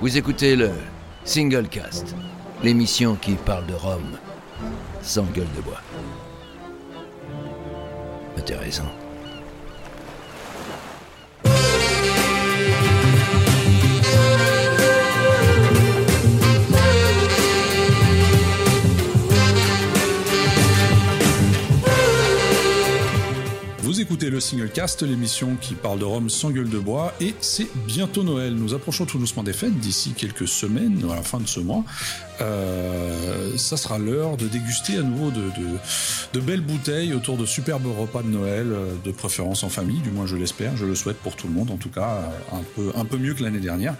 Vous écoutez le Single Cast, l'émission qui parle de Rome sans gueule de bois. Intéressant. Écoutez le Single Cast, l'émission qui parle de Rome sans gueule de bois, et c'est bientôt Noël. Nous approchons tout doucement des fêtes, d'ici quelques semaines, à la fin de ce mois. Euh, ça sera l'heure de déguster à nouveau de, belles bouteilles autour de superbes repas de Noël, euh, de préférence en famille, du moins je l'espère, je le souhaite pour tout le monde, en tout cas un peu, un peu mieux que l'année dernière.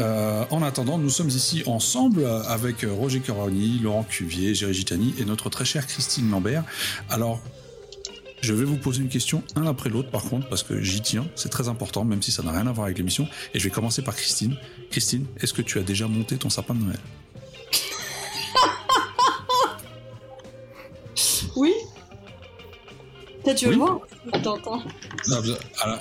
Euh, en attendant, nous sommes ici ensemble avec Roger Coroni, Laurent Cuvier, Géry Gitani et notre très chère Christine Lambert. Alors, je vais vous poser une question un après l'autre, par contre, parce que j'y tiens. C'est très important, même si ça n'a rien à voir avec l'émission. Et je vais commencer par Christine. Christine, est-ce que tu as déjà monté ton sapin de Noël? Oui. Tu veux oui. voir? T'entends.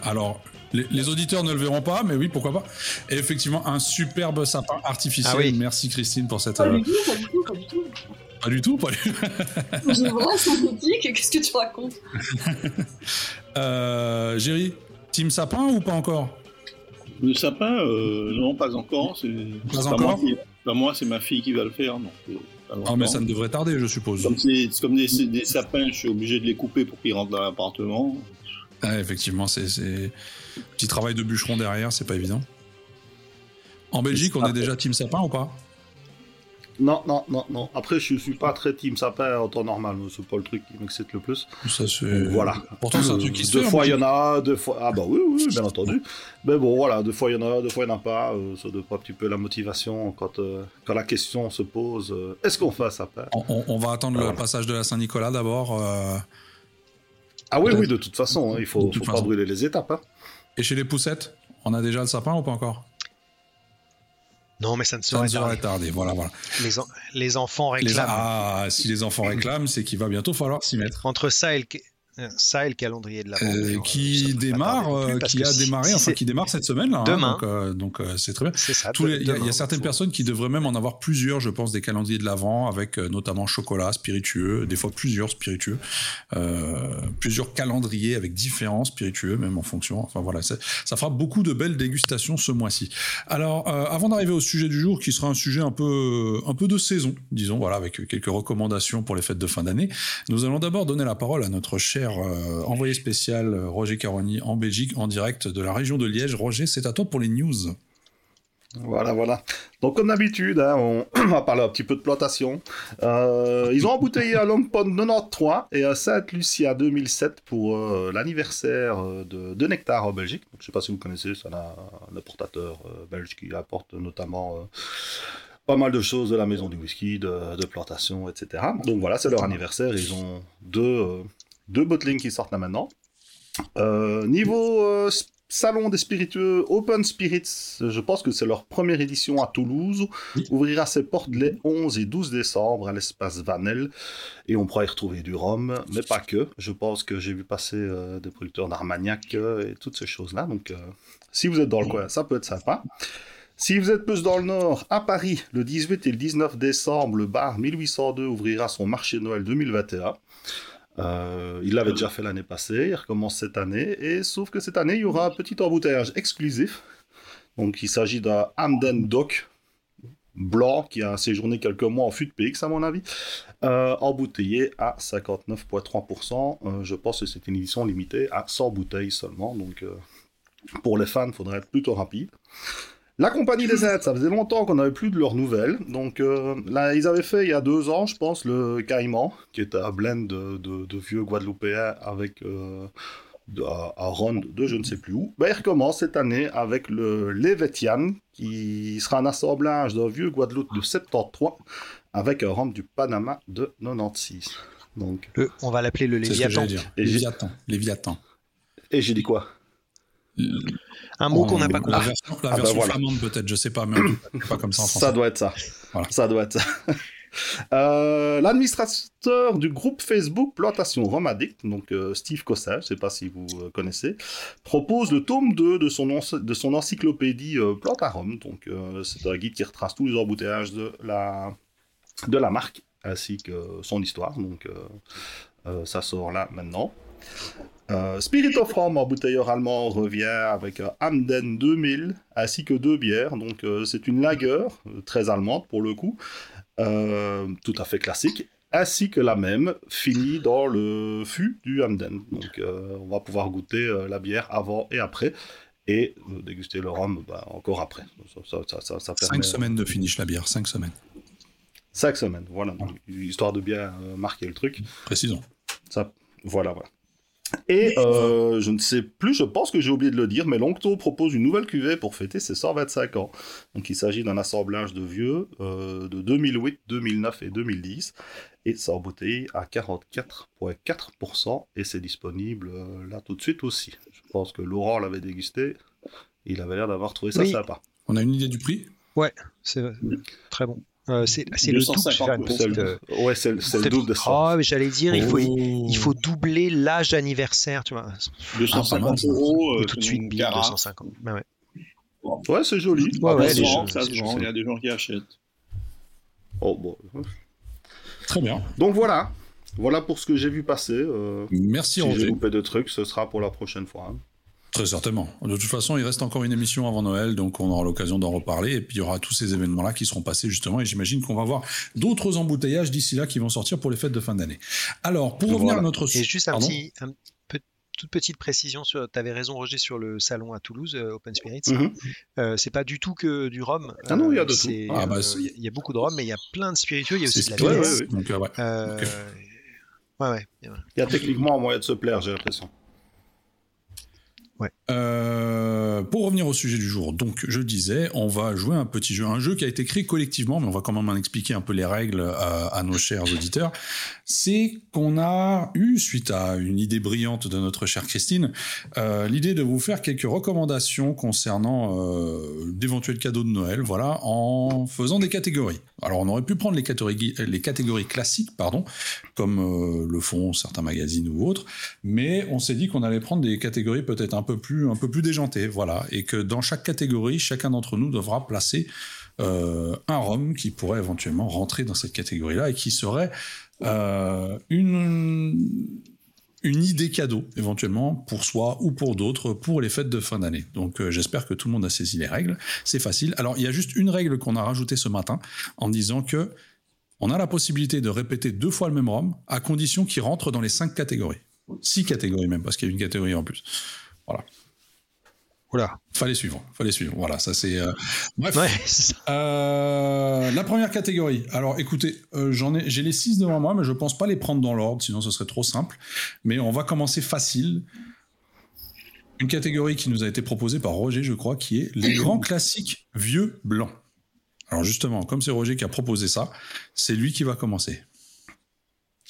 Alors, les, les, auditeurs ne le verront pas, mais oui, pourquoi pas. Et effectivement, un superbe sapin artificiel. Ah oui. Merci Christine pour cette. Pas du tout, pas du tout, pas du tout. Pas du tout, pas du tout. J'ai vraiment synthétique, qu'est-ce que tu racontes euh, Géry, team sapin ou pas encore? Le sapin, euh, non, pas encore. Pas, pas encore moi, Pas moi, c'est ma fille qui va le faire. Donc, euh, ah, mais ça ne devrait tarder, je suppose. Comme c'est comme des, des, sapins, je suis obligé de les couper pour qu'ils rentrent dans l'appartement. Ah, effectivement, c'est petit travail de bûcheron derrière, c'est pas évident. En Belgique, on est déjà team sapin ou pas? Non, non, non, non. Après, je suis pas très team sapin en temps normal. C'est pas le truc qui m'excite le plus. Ça, c'est. Voilà. Pourtant, c'est un truc qui se Deux fait, fois, il y en a, deux fois. Ah, bah oui, oui, bien entendu. Mais bon, voilà, deux fois, il y en a, deux fois, il n'y en a pas. Euh, ça dépend un petit peu la motivation quand, euh, quand la question se pose euh, est-ce qu'on fait un sapin? On, on, on, va attendre voilà. le passage de la Saint-Nicolas d'abord. Ah, oui, oui, de toute façon. Hein, il faut, faut pas brûler les étapes. Hein. Et chez les poussettes, on a déjà le sapin ou pas encore? Non, mais ça ne ça serait, serait tardé. Voilà, voilà. Les, en... les enfants réclament. Les... Ah, si les enfants réclament, c'est qu'il va bientôt falloir s'y mettre. Entre ça et le, ça et le calendrier de la euh, qui démarre, euh, qui a démarré, si enfin qui démarre cette semaine là. Demain. Hein, donc euh, c'est très bien. Il y, demain, y, a certaines personnes qui devraient même en avoir plusieurs, je pense, des calendriers de l'avant avec euh, notamment chocolat, spiritueux, des fois plusieurs spiritueux, plusieurs calendriers avec différents spiritueux, même en fonction. Enfin voilà, ça fera beaucoup de belles dégustations ce mois-ci. Alors avant d'arriver au sujet du jour, qui sera un sujet un peu un peu de saison, disons, voilà, avec quelques recommandations pour les fêtes de fin d'année, nous allons d'abord donner la parole à notre cher envoyé spécial Roger Caroni en Belgique, en direct de la région de Liège. Roger, c'est à toi pour les news. Voilà, voilà. Donc, comme d'habitude, hein, on... va parler un petit peu de plantation. Euh, ils ont embouteillé un Long Pond 93 et un Sainte Lucia 2007 pour euh, l'anniversaire de, Nectar en Belgique. Je ne sais pas si vous connaissez, c'est un, importateur euh, belge qui apporte notamment euh, pas mal de choses de la maison du whisky, de plantation, etc. Donc voilà, c'est leur anniversaire. Ils ont deux deux bottlings qui sortent là maintenant. Euh, niveau euh, salon des spiritueux Open Spirits, je pense que c'est leur première édition à Toulouse, ouvrira ses portes les 11 et 12 décembre à l'espace Vanel, et on pourra y retrouver du rhum, mais pas que. Je pense que j'ai vu passer euh, des producteurs d'Armagnac et toutes ces choses-là, donc si vous êtes dans le coin, ça peut être sympa. Si vous êtes plus dans le nord, à Paris, le 18 et le 19 décembre, le bar 1802 ouvrira son marché Noël 2021. Euh, il l'avait déjà fait l'année passée, il recommence cette année, et sauf que cette année, il y aura un petit embouteillage exclusif. Donc il s'agit d'un Hamden Doc blanc qui a séjourné quelques mois en fût de PX à mon avis, euh, embouteillé à 59,3%. Euh, je pense que c'est une édition limitée à 100 bouteilles seulement, donc pour les fans, il faudrait être plutôt rapide. La compagnie des aides, ça faisait longtemps qu'on n'avait plus de leurs nouvelles. Donc euh, là, ils avaient fait il y a deux ans, je pense, le Caïman, qui était un blend de, de, de vieux Guadeloupéens avec euh, de, de je ne sais plus où. Ben, ils recommencent cette année avec le Levetian, qui sera un assemblage d'un vieux Guadeloupe de 73 avec un rhum du Panama de 96. Donc, le, on va l'appeler le Léviathan. Léviathan. Léviathan. Et j'ai dit quoi? Un mot qu'on n'a pas compris. La version, la version ah bah voilà. flamande peut-être, je sais pas, mais pas comme ça en français. Ça doit être ça. Voilà. Ça doit être ça. Euh, L'administrateur du groupe Facebook Plantation Rome Addict, donc euh, Steve Cossa, je ne sais pas si vous euh, connaissez, propose le tome 2 de son, de son encyclopédie euh, Plante à Rome. Donc, euh, c'est un guide qui retrace tous les embouteillages de la, de la marque ainsi que son histoire. Donc, euh, euh, ça sort là maintenant. Euh, Spirit of Rome, embouteilleur allemand, revient avec un Hamden 2000 ainsi que deux bières. Donc, euh, c'est une lager, euh, très allemande pour le coup, euh, tout à fait classique, ainsi que la même, finie dans le fût du Hamden. Donc, euh, on va pouvoir goûter euh, la bière avant et après, et euh, déguster le rhum bah, encore après. Ça, ça, ça, ça, ça permet- Cinq semaines de finish la bière, cinq semaines. Cinq semaines, voilà. Donc, histoire de bien euh, marquer le truc. Précisons. Ça, voilà, voilà. Et euh, je ne sais plus, je pense que j'ai oublié de le dire, mais Longto propose une nouvelle cuvée pour fêter ses 125 ans. Donc il s'agit d'un assemblage de vieux euh, de 2008, 2009 et 2010. Et ça embouteille à 44,4% et c'est disponible euh, là tout de suite aussi. Je pense que Laurent l'avait dégusté, il avait l'air d'avoir trouvé ça Oui. sympa. On a une idée du prix? C'est très bon. Euh, c'est c'est le double. je vais faire une 250, C'est ouais, c'est le, double de ça. Oh, mais j'allais dire, il faut, Oh. il faut doubler l'âge anniversaire, tu vois. 250 ça. euros. Euh, tout de c'est suite, carafe. 250. Ouais, ouais. Ouais, c'est joli. Ouais, Ah, ouais, ça les se vend, gens- ça se les vend, gens- il y a des gens qui achètent. Oh, bon. Très bien. Donc voilà. Voilà pour ce que j'ai vu passer. euh, Merci si j'ai loupé de trucs, ce sera pour la prochaine fois. hein. Très certainement. De toute façon, il reste encore une émission avant Noël, donc on aura l'occasion d'en reparler. Et puis il y aura tous ces événements-là qui seront passés justement. Et j'imagine qu'on va voir d'autres embouteillages d'ici là qui vont sortir pour les fêtes de fin d'année. Alors, pour revenir Voilà. à notre Et sujet. juste un petit, un pe- toute petite précision sur, tu avais raison Roger sur le salon à Toulouse, euh, Open Spirits. Mhm. Euh, c'est pas du tout que du rhum. Ah non, il y a de c'est, tout. Ah, bah, euh, y a- beaucoup de rhum, mais il y a plein de spiritueux. Il y a aussi de la Ouais, bière. ouais, ouais. Donc, euh, ouais. Euh, Ok. Ouais, ouais. bien. Il y a techniquement un moyen de se plaire, j'ai l'impression. Euh, pour revenir au sujet du jour, donc je disais, on va jouer un petit jeu, un jeu qui a été créé collectivement, mais on va quand même en expliquer un peu les règles à, nos chers auditeurs. C'est qu'on a eu, suite à une idée brillante de notre chère Christine, euh, l'idée de vous faire quelques recommandations concernant euh, d'éventuels cadeaux de Noël, voilà, en faisant des catégories. Alors on aurait pu prendre les catégories, les catégories classiques, pardon, comme le font certains magazines ou autres, mais on s'est dit qu'on allait prendre des catégories peut-être un un peu plus déjantées, voilà, et que dans chaque catégorie, chacun d'entre nous devra placer euh, un rhum qui pourrait éventuellement rentrer dans cette catégorie-là et qui serait euh, une une idée cadeau éventuellement pour soi ou pour d'autres pour les fêtes de fin d'année. Donc euh, j'espère que tout le monde a saisi les règles. C'est facile. Alors il y a juste une règle qu'on a rajoutée ce matin en disant que on a la possibilité de répéter deux fois le même rhum à condition qu'il rentre dans les cinq catégories. Six catégories même, parce qu'il y a une catégorie en plus. Oula. Fallait suivre, fallait suivre. Voilà, ça c'est. euh, Bref. Ouais, c'est ça. Euh, la première catégorie. Alors écoutez, euh, j'en ai, j'ai les six devant moi, mais je pense pas les prendre dans l'ordre, sinon ce serait trop simple. Mais on va commencer facile. Une catégorie qui nous a été proposée par Roger, je crois, qui est les grands classiques vieux blancs. Alors justement, comme c'est Roger qui a proposé ça, c'est lui qui va commencer.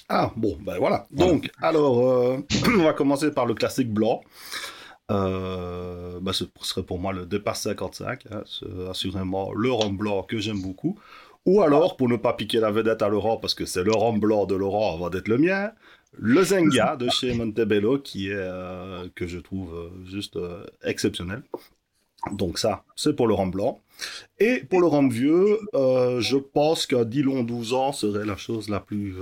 Ah, bon, ben voilà. Voilà. Donc, alors, euh, on va commencer par le classique blanc. Euh, bah, ce serait pour moi le Dépasse 55. hein. C'est assurément le rhum blanc que j'aime beaucoup. Ou alors, pour ne pas piquer la vedette à Laurent, parce que c'est le rhum blanc de Laurent avant d'être le mien, le Zenga de chez Montebello, qui est, euh, que je trouve euh, juste exceptionnel. Donc ça, c'est pour le rhum blanc. Et pour le rhum vieux, je pense qu'un Dillon 12 ans serait la chose la plus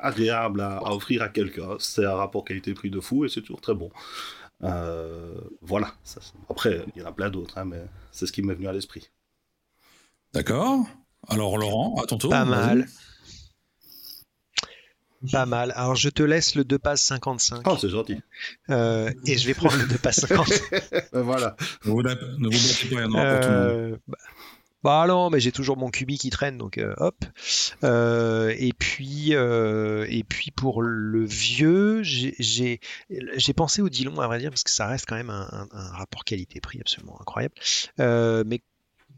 agréable à, à offrir à quelqu'un. C'est un rapport qualité-prix de fou et c'est toujours très bon. Euh, voilà. Ça, après, il y en a plein d'autres, hein, mais c'est ce qui m'est venu à l'esprit. D'accord Alors Laurent, à ton tour. Pas mal. Pas mal. Alors je te laisse le 2 passes 55 Ah, c'est gentil. euh, et je vais prendre le 2 passes 50. Euh, voilà. Ne vous, ne vous battez pas, il y en aura pour tout le monde. Euh, bah, bah non, mais j'ai toujours mon cubi qui traîne, donc euh, hop. Euh, et puis euh, et puis pour le vieux, j'ai j'ai j'ai pensé au Dillon à vrai dire parce que ça reste quand même un, un- un rapport qualité-prix absolument incroyable. Euh, mais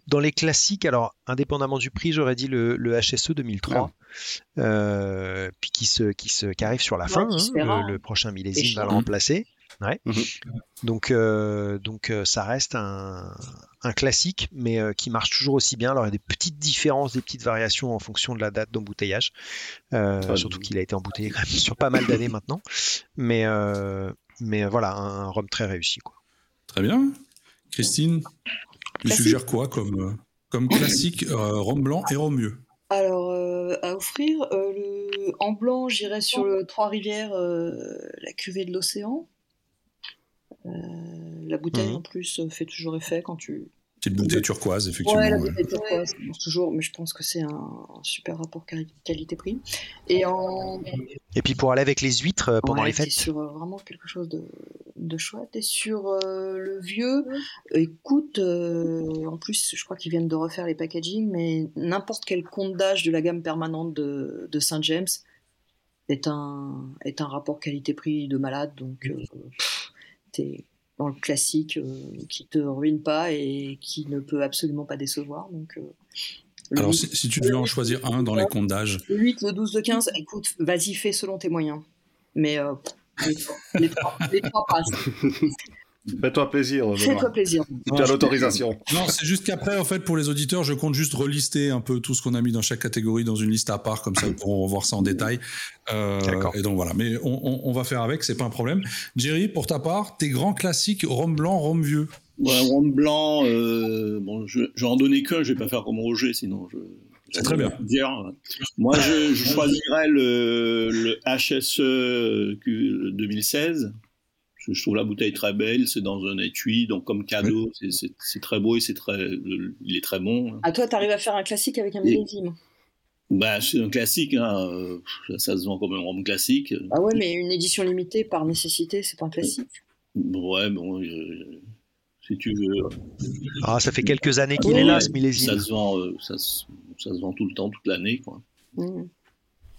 dans les classiques, alors indépendamment du prix, j'aurais dit le, le HSE 2003, euh, puis qui se qui se qui arrive sur la Ouais, fin. hein, le, le prochain millésime va le remplacer. Ouais. Mhm. Donc, euh, donc euh, ça reste un, un classique, mais euh, qui marche toujours aussi bien. Alors il y a des petites différences, des petites variations en fonction de la date d'embouteillage, euh, surtout qu'il a été embouteillé quand même sur pas mal d'années maintenant. Mais, euh, mais voilà, un, rhum très réussi. Quoi. Très bien. Christine, tu suggères quoi comme, comme classique rhum blanc et rhum vieux alors, à offrir, le... en blanc, j'irais sur le Trois-Rivières, la cuvée de l'océan. Euh, la bouteille Mhm. en plus euh, fait toujours effet quand tu. Petite bouteille turquoise, effectivement. Ouais, la ouais. bouteille turquoise, marche toujours, mais je pense que c'est un, super rapport quali- qualité-prix. Et en. Et puis pour aller avec les huîtres euh, pendant Ouais, les t'es fêtes. sur vraiment quelque chose de, de chouette. Et sur euh, le vieux, écoute, euh, en plus, je crois qu'ils viennent de refaire les packaging, mais n'importe quel compte d'âge de la gamme permanente de, de Saint James est un, est un rapport qualité-prix de malade. Donc, euh, pff, t'es dans le classique euh, qui te ruine pas et qui ne peut absolument pas décevoir. Donc, euh, Alors, 8, si, si tu devais en choisir un dans les comptes d'âge, le 8, le 12, le 15, écoute, vas-y, fais selon tes moyens. Mais euh, les, les trois, les trois passent. Fais-toi plaisir. Fais-toi plaisir. Tu as l'autorisation. Non, c'est juste qu'après, en fait, pour les auditeurs, je compte juste relister un peu tout ce qu'on a mis dans chaque catégorie dans une liste à part, comme ça ils pourront voir ça en détail. Euh, D'accord. et donc voilà, mais on, on- on va faire avec, c'est pas un problème. Jerry, pour ta part, tes grands classiques rhum blanc, rhum vieux? Ouais, rhum blanc, euh, bon, je, je vais en donner qu'un, je vais pas faire comme Roger, sinon je. C'est très bien. Dire. Moi, je, je choisirais le, le HSE Q- 2016. Je trouve la bouteille très belle, c'est dans un étui, donc comme cadeau, c'est- c'est c'est très beau et c'est très, il est très bon. À toi, t'arrives à faire un classique avec un millésime. Bah, c'est un classique, hein, ça se vend comme un rhum classique. Ah ouais, mais une édition limitée par nécessité, c'est pas un classique. Ouais, bon, euh, si tu veux, Ah, ça fait quelques années qu'il Ouais, est là, ce ça millésime. se vend, euh, ça, se, ça se vend tout le temps, toute l'année, quoi. Mm.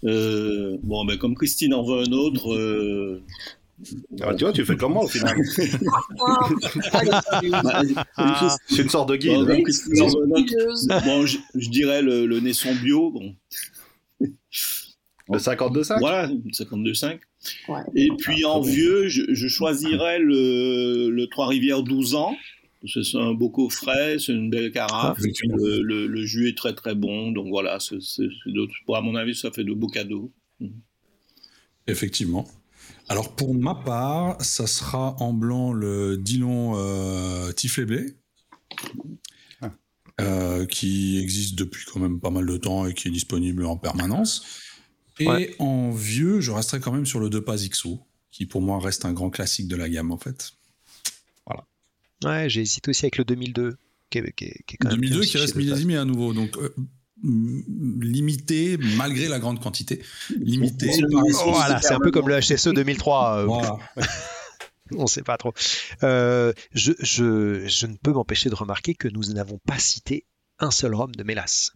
Euh, bon, ben, comme Christine en veut un autre, euh, Ah, tu vois, tu fais comme moi au final. Ah, C'est une sorte de guide. bon, hein. je, je dirais le, le Naisson bio, bon, Le 52,5 voilà, 52,5. Ouais. Et puis en vieux, je, je choisirais le, le Trois-Rivières 12 ans. C'est un beau coffret, c'est une belle carafe. Ah, le, le- le jus est très très bon, donc voilà, c'est, à mon avis, ça fait de beaux cadeaux. Effectivement. Alors pour ma part, ça sera en blanc le Dillon euh, Tiflé Blé, Ah. euh, qui existe depuis quand même pas mal de temps et qui est disponible en permanence. Et Ouais. en vieux, je resterai quand même sur le Deux Pas XO, qui pour moi reste un grand classique de la gamme en fait. ouais, j'ai hésité aussi avec le 2002, qui est, qui est- qui est quand même 2002 bien qui reste millésimé à nouveau, donc euh, limité malgré la grande quantité. Limité. Voilà, c'est un peu comme le HSE 2003. euh, Voilà. On sait pas trop. Euh, je, je, je ne peux m'empêcher de remarquer que nous n'avons pas cité un seul rhum de Mélas.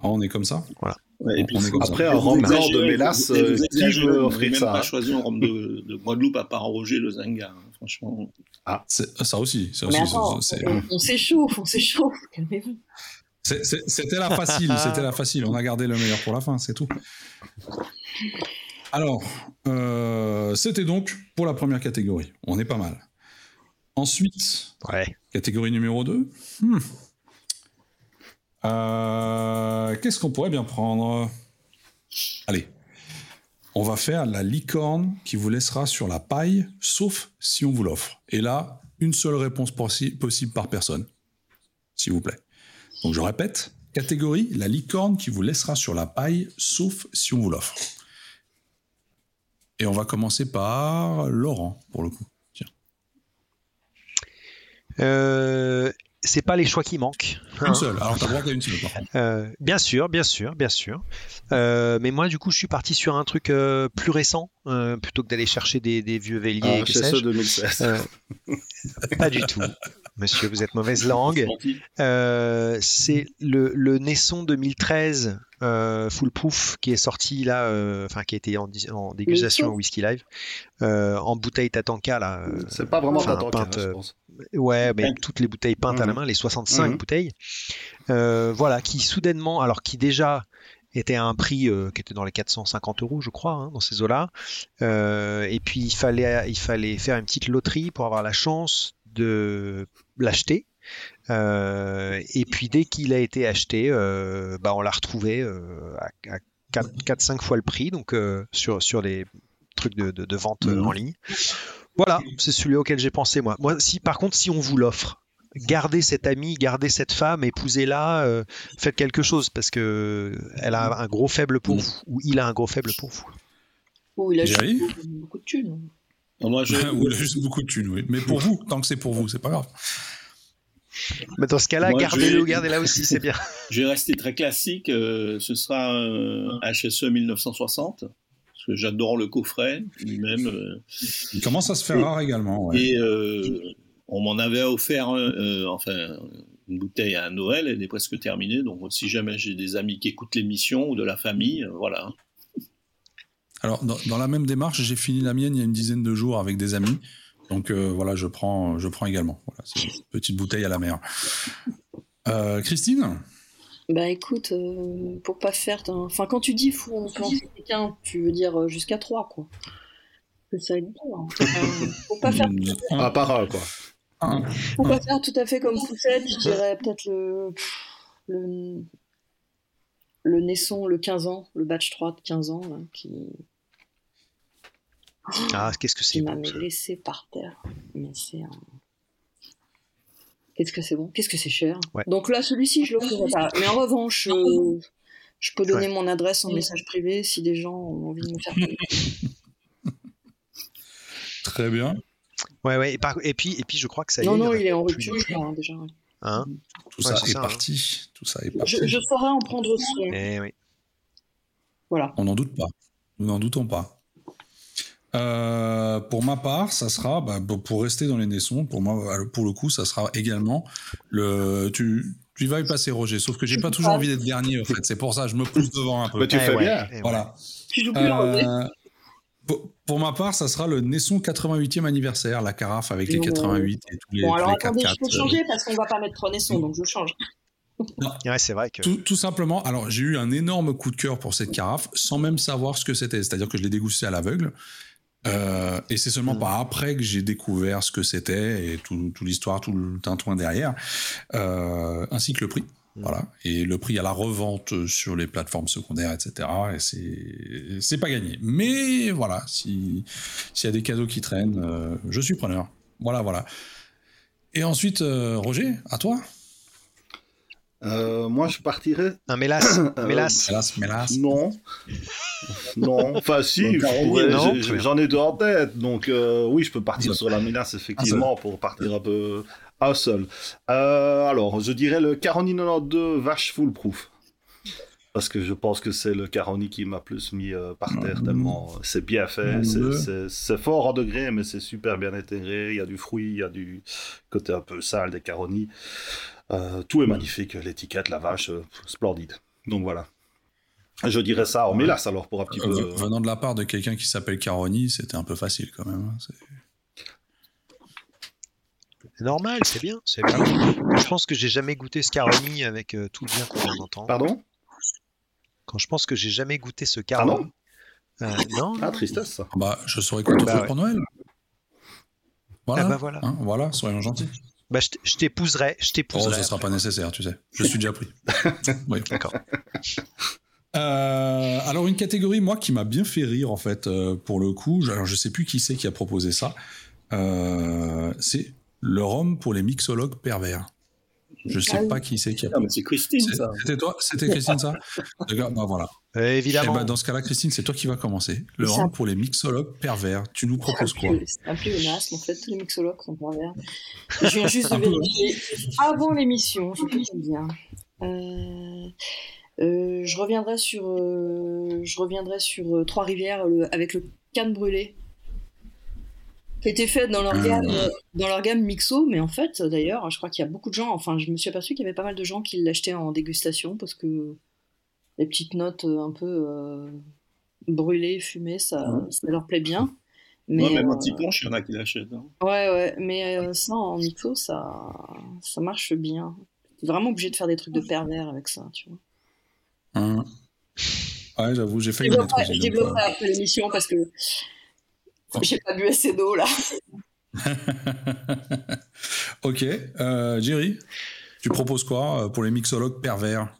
Ah, on est comme ça? Ouais, et puis, On ça. Après, un rhum blanc de vous- euh, vous qui veut offrir même ça pas choisi un rhum de, de Guadeloupe à part Roger le Zinga, hein, franchement. C'est- Ça aussi. ça aussi, on s'échauffe, on s'échauffe, calmez-vous. C'était la facile, c'était la facile. On a gardé le meilleur pour la fin, c'est tout. Alors, euh, c'était donc pour la première catégorie. On est pas mal. Ensuite, Ouais. catégorie numéro 2. Qu'est-ce qu'on pourrait bien prendre? Allez, on va faire la licorne qui vous laissera sur la paille, sauf si on vous l'offre. Et là, une seule réponse possi- possible par personne, s'il vous plaît. Donc je répète, catégorie, la licorne qui vous laissera sur la paille, sauf si on vous l'offre. Et on va commencer par Laurent, pour le coup. Tiens. Euh, c'est pas les choix qui manquent. Une seule. Alors t'as droit qu'à une seule, par contre. Euh, bien sûr, bien sûr, bien sûr. Euh, mais moi, du coup, je suis parti sur un truc euh, plus récent, euh, plutôt que d'aller chercher des, des vieux Véliers. Ah, que sais-je. ceux 2016. Euh, pas du tout. Monsieur, vous êtes mauvaise langue. Euh, c'est le, le Naisson 2013 euh, Full Proof qui est sorti là, euh, enfin qui a été en, dégustation au Whisky Live, euh, en bouteille Tatanka là. euh, C'est pas vraiment enfin, ta peinte, je pense. Ouais, mais toutes les bouteilles peintes à la Mhm. main, les 65 Mhm. bouteilles, euh, voilà, qui soudainement, alors qui déjà était à un prix euh, qui était dans les 450 euros, je crois, hein, dans ces eaux-là. Euh, et puis il fallait, il fallait faire une petite loterie pour avoir la chance de l'acheter. et puis dès qu'il a été acheté, bah, on l'a retrouvé à, 4-5 fois le prix, donc sur, sur les trucs de, de, vente mhm. en ligne. Voilà, c'est celui auquel j'ai pensé moi. Moi, si par contre, si on vous l'offre, gardez cette amie, gardez cette femme, épousez-la, euh, faites quelque chose parce que elle a un gros faible pour vous ou il a un gros faible pour vous. Ou il a juste beaucoup de thunes. Moi, Ou il a juste beaucoup de thunes, oui. Mais pour vous, tant que c'est pour vous, c'est pas grave. Mais dans ce cas-là, gardez-le, gardez-la aussi, c'est bien. Je vais rester très classique. Euh, ce sera un HSE 1960 parce que j'adore le coffret lui-même. Euh. il commence à se faire rare également. Et on m'en avait offert euh, enfin une bouteille à Noël, elle est presque terminée. Donc si jamais j'ai des amis qui écoutent l'émission ou de la famille, euh, voilà. Alors dans, la même démarche, j'ai fini la mienne il y a une dizaine de jours avec des amis. Donc euh, voilà, je prends, je prends également. Voilà, c'est une petite bouteille à la mer. Christine? Bah écoute, pour pas faire. Enfin, quand tu dis faut planter quelqu'un, tu veux dire jusqu'à 3, quoi. Ça va être bon. Hein. faut pas faire. À part quoi. On va faire tout à fait comme Poussette, je dirais peut-être le, le, le Naisson, le 15 ans, le batch 3 de 15 ans, qui. Ah, qu'est-ce que c'est Qui m'a laissé par terre. Mais c'est un. Qu'est-ce que c'est bon? Qu'est-ce que c'est cher? Donc là, celui-ci, je l'offrirai pas. Mais en revanche, euh, je peux donner mon adresse en message privé si des gens ont envie de me faire. Très bien. Ouais, ouais. Et, puis, et puis, je crois que ça y est. Non, non, il est en rupture, je crois, hein, déjà. Hein? Tout, ça est, parti. Tout ça est parti. Je, je saurais en prendre soin. Eh, oui. Voilà. On n'en doute pas. Nous n'en doutons pas. Euh, pour ma part, ça sera, bah, pour rester dans les naissons, pour moi, pour le coup, ça sera également le. Tu, tu vas y passer, Roger, sauf que j'ai pas toujours envie d'être dernier, en fait. C'est pour ça, je me pousse devant un peu. Mais tu fais bien. Voilà. Tu joues plus euh, pour, ma part, ça sera le Naisson 88e anniversaire, la carafe avec les 88 et tous les Bon, alors attendez, je peux changer parce qu'on va pas mettre trois Naisson, donc je change. Ouais, c'est vrai que. Tout, simplement, alors j'ai eu un énorme coup de cœur pour cette carafe sans même savoir ce que c'était. C'est-à-dire que je l'ai dégusté à l'aveugle. Euh, et c'est seulement mm. pas après que j'ai découvert ce que c'était et tout, l'histoire, tout le tintouin derrière, euh, ainsi que le prix. Mm. Voilà. Et le prix à la revente sur les plateformes secondaires, etc. Et c'est, c'est pas gagné. Mais voilà, si, s'il y a des cadeaux qui traînent, euh, je suis preneur. Voilà, voilà. Et ensuite, Roger, à toi. Euh, moi, je partirais. Un mélas. mélas. mélas, Non. non. Enfin, si, j'en ai deux en tête. Donc, oui, je peux partir sur la mélasse, effectivement, pour partir un peu, un seul. Euh, alors, je dirais le Caroni 92 vache foolproof. Parce que je pense que c'est le Caroni qui m'a plus mis euh, par terre, tellement euh, c'est bien fait. C'est fort en degré, mais c'est super bien intégré. Il y a du fruit, il y a du côté un peu sale des Caroni. tout est magnifique. L'étiquette, la vache, splendide. Donc voilà. Je dirais ça en mélasse alors pour un petit peu. Venant de la part de quelqu'un qui s'appelle Caroni, c'était un peu facile quand même. Hein, c'est normal, c'est bien, c'est bien. je pense que j'ai jamais goûté ce Caroni avec euh, tout le bien qu'on d'entendre. Pardon? Quand je pense que j'ai jamais goûté ce Caroni. Ah non, euh, Ah, tristesse ça. Bah, je saurais quoi bah, pour Noël. Voilà, ah bah voilà. Hein, voilà, soyons gentils. Bah, je t'épouserai, je t'épouserai. Oh, ça sera pas nécessaire, tu sais. Je suis déjà pris. oui. D'accord. Euh, alors une catégorie moi qui m'a bien fait rire en fait pour le coup. Alors je sais plus qui c'est qui a proposé ça. c'est le rhum pour les mixologues pervers. Je sais ah pas qui c'est qui a. Non, mais c'est Christine, ça. C'était toi C'était Christine, ça? D'accord, bah voilà. Euh, évidemment. Eh ben, dans ce cas-là, Christine, c'est toi qui vas commencer. Le rhum pour les mixologues pervers. Tu nous proposes quoi? C'est un pléonasme, en fait. Tous les mixologues sont pervers. Je viens juste de vérifier. Avant l'émission, je me bien. Euh, euh, je reviendrai sur, je reviendrai sur Trois-Rivières avec le canne brûlé qui était fait dans leur ah. gamme, dans leur gamme mixo, mais en fait, d'ailleurs, je crois qu'il y a beaucoup de gens, enfin, je me suis aperçu qu'il y avait pas mal de gens qui l'achetaient en dégustation parce que les petites notes un peu euh, brûlées, fumées, ça, ça, leur plaît bien. Mais, même un petit punch, il y en a qui l'achètent. Hein. Ouais, ouais, mais euh, ça, en mixo, ça, ça marche bien. T'es vraiment obligé de faire des trucs de pervers avec ça, tu vois. Hein. Ouais, j'avoue, j'ai failli Je développerai après l'émission parce que j'ai pas bu assez d'eau là. ok, euh, Jerry, tu proposes quoi euh, pour les mixologues pervers?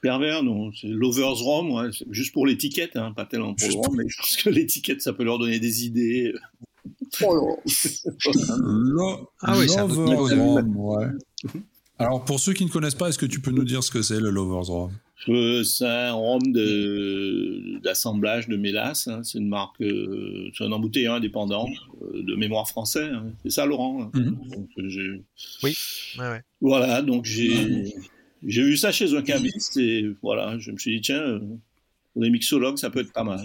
Pervers, non, c'est Lovers Rom, ouais, juste pour l'étiquette, hein, pas tellement pour le rhum, mais je pense que l'étiquette, ça peut leur donner des idées. Oh Lo- Ah oui, c'est un autre niveau, Lovers Rom, ouais. Alors, pour ceux qui ne connaissent pas, est-ce que tu peux nous dire ce que c'est le Lovers Rom c'est un rhum de- d'assemblage de, mélasse. hein. C'est une marque, euh, c'est un embouteilleur indépendant euh, de mémoire français. hein. C'est ça, Laurent hein. Mhm. Donc, euh, Ouais, ouais. Voilà, donc j'ai j'ai vu ça chez un caviste et voilà, je me suis dit tiens, pour les mixologues, ça peut être pas mal.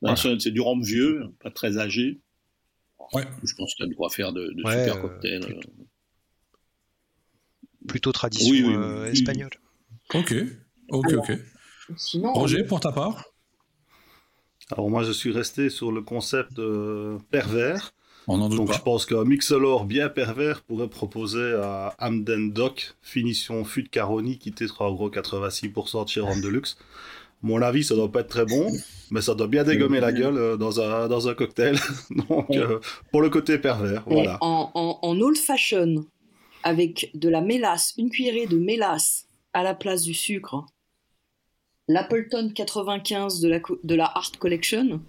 Voilà. C'est du rhum vieux, pas très âgé. Ouais. Je pense qu'il y a de quoi faire de, de Ouais, super cocktails. plutôt. Plutôt tradition Oui, oui, euh, oui. espagnole. Ok, ok, Alors, ok. Sinon, Roger, pour ta part Alors moi, je suis resté sur le concept euh, pervers. On n'en doute Donc pas. je pense qu'un mixolore bien pervers pourrait proposer à Hamden Doc, finition fût de Caroni, qui titrera en gros 86% de chez Rhum Deluxe. Mon avis, ça doit pas être très bon, mais ça doit bien dégommer la gueule euh, dans un, dans un cocktail. Donc euh, pour le côté pervers, voilà. En, en, en old fashion, avec de la mélasse, une cuillerée de mélasse à la place du sucre, l'Appleton 95 de la, de la Art Collection,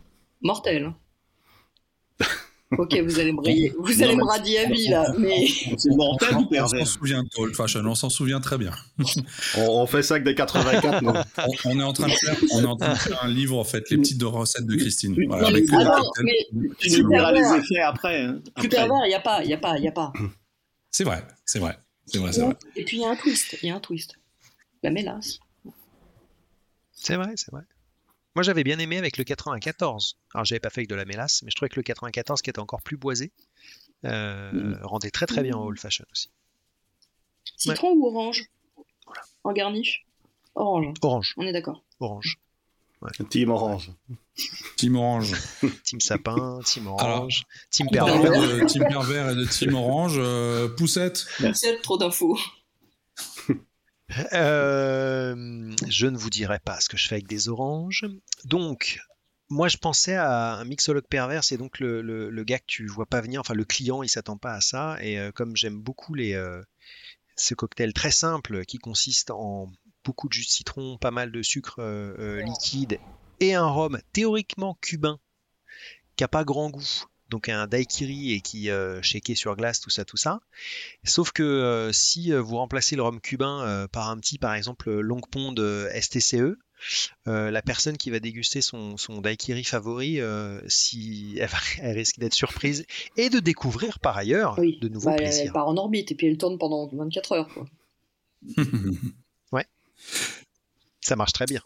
mortel. Ok, vous allez me rayer- vous Non, allez me radier à vie là, mais C'est mortel ou On s'en pervers souvient de Old Fashion, on s'en souvient très bien. On, on fait ça avec des 84, non On, on est en train de faire, on est en train de faire un livre en fait, les petites recettes de Christine. Voilà, avec mais- ah non, Tu nous diras les effets après. hein, plus après. pervers, il n'y a pas, il y a pas, il y a pas. C'est vrai, c'est vrai, c'est vrai, c'est vrai. Et puis il y a un twist, il y a un twist. La mélasse. C'est vrai, c'est vrai. Moi, j'avais bien aimé avec le 94. Alors, j'avais pas fait avec de la mélasse, mais je trouvais que le 94, qui était encore plus boisé, euh, Mm. rendait très très bien au old fashion aussi. Citron ou orange? En garniche? Orange, Orange, on est d'accord. orange. Team Orange. Team Orange. Team sapin, team Alors, orange, team pervers. de Team Pervers et de Team Orange. euh, Poussette, C'est trop d'infos. Euh, je ne vous dirai pas ce que je fais avec des oranges. Donc, moi, je pensais à un mixologue pervers, c'est donc le, le- le gars que tu vois pas venir, enfin le client, il s'attend pas à ça. Et euh, comme j'aime beaucoup les, euh, ce cocktail très simple qui consiste en beaucoup de jus de citron, pas mal de sucre euh, euh, liquide et un rhum théoriquement cubain qui a pas grand goût. Donc un daiquiri et qui euh, shaké sur glace, tout ça, tout ça. Sauf que euh, si vous remplacez le rhum cubain euh, par un petit, par exemple, Long Pond euh, STCE, euh, la personne qui va déguster son, son daiquiri favori, euh, si elle, risque d'être surprise et de découvrir par ailleurs Oui. de nouveaux Bah, elle, elle plaisirs. part en orbite et puis elle tourne pendant 24 heures. Quoi. Ça marche très bien.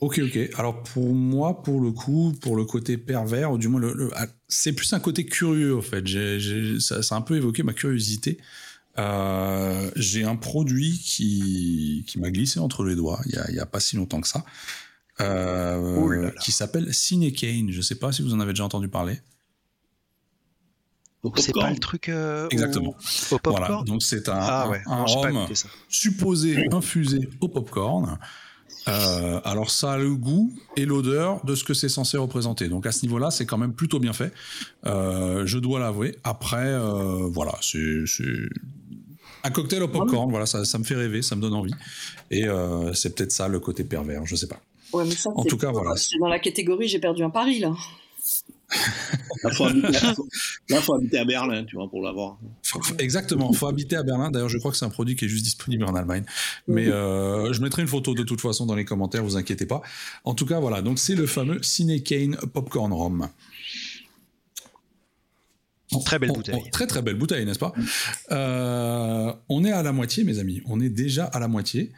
Ok, ok. Alors pour moi, pour le coup, pour le côté pervers, ou du moins, le, le- ah, c'est plus un côté curieux en fait. Ça, ça a un peu évoqué ma curiosité. Euh, j'ai un produit qui, qui m'a glissé entre les doigts il y a, pas si longtemps que ça, euh, Ouh là là. qui s'appelle Cinecane. Je sais pas si vous en avez déjà entendu parler. Au C'est pas le truc euh, Exactement. au, popcorn Voilà. Donc c'est un, Ah un- ouais, un non, j'ai pas rhum supposé infusé au popcorn. Euh, alors ça a le goût et l'odeur de ce que c'est censé représenter. Donc à ce niveau-là, c'est quand même plutôt bien fait. Euh, je dois l'avouer. Après, euh, voilà, c'est un cocktail au popcorn. Voilà, ça, ça me fait rêver, ça me donne envie. Et euh, c'est peut-être ça le côté pervers. Je sais pas. Ouais, mais ça, En tout cas, voilà. C'est dans la catégorie j'ai perdu un pari là. Là, faut habiter, là, faut habiter à Berlin, tu vois, pour l'avoir. Exactement. Faut habiter à Berlin. D'ailleurs, je crois que c'est un produit qui est juste disponible en Allemagne. Mais euh, je mettrai une photo de toute façon dans les commentaires. Vous inquiétez pas. En tout cas, voilà. Donc c'est le fameux Cinecane Popcorn Rum. Très belle bouteille. oh, très très belle bouteille, n'est-ce pas? Euh, On est à la moitié, mes amis. On est déjà à la moitié.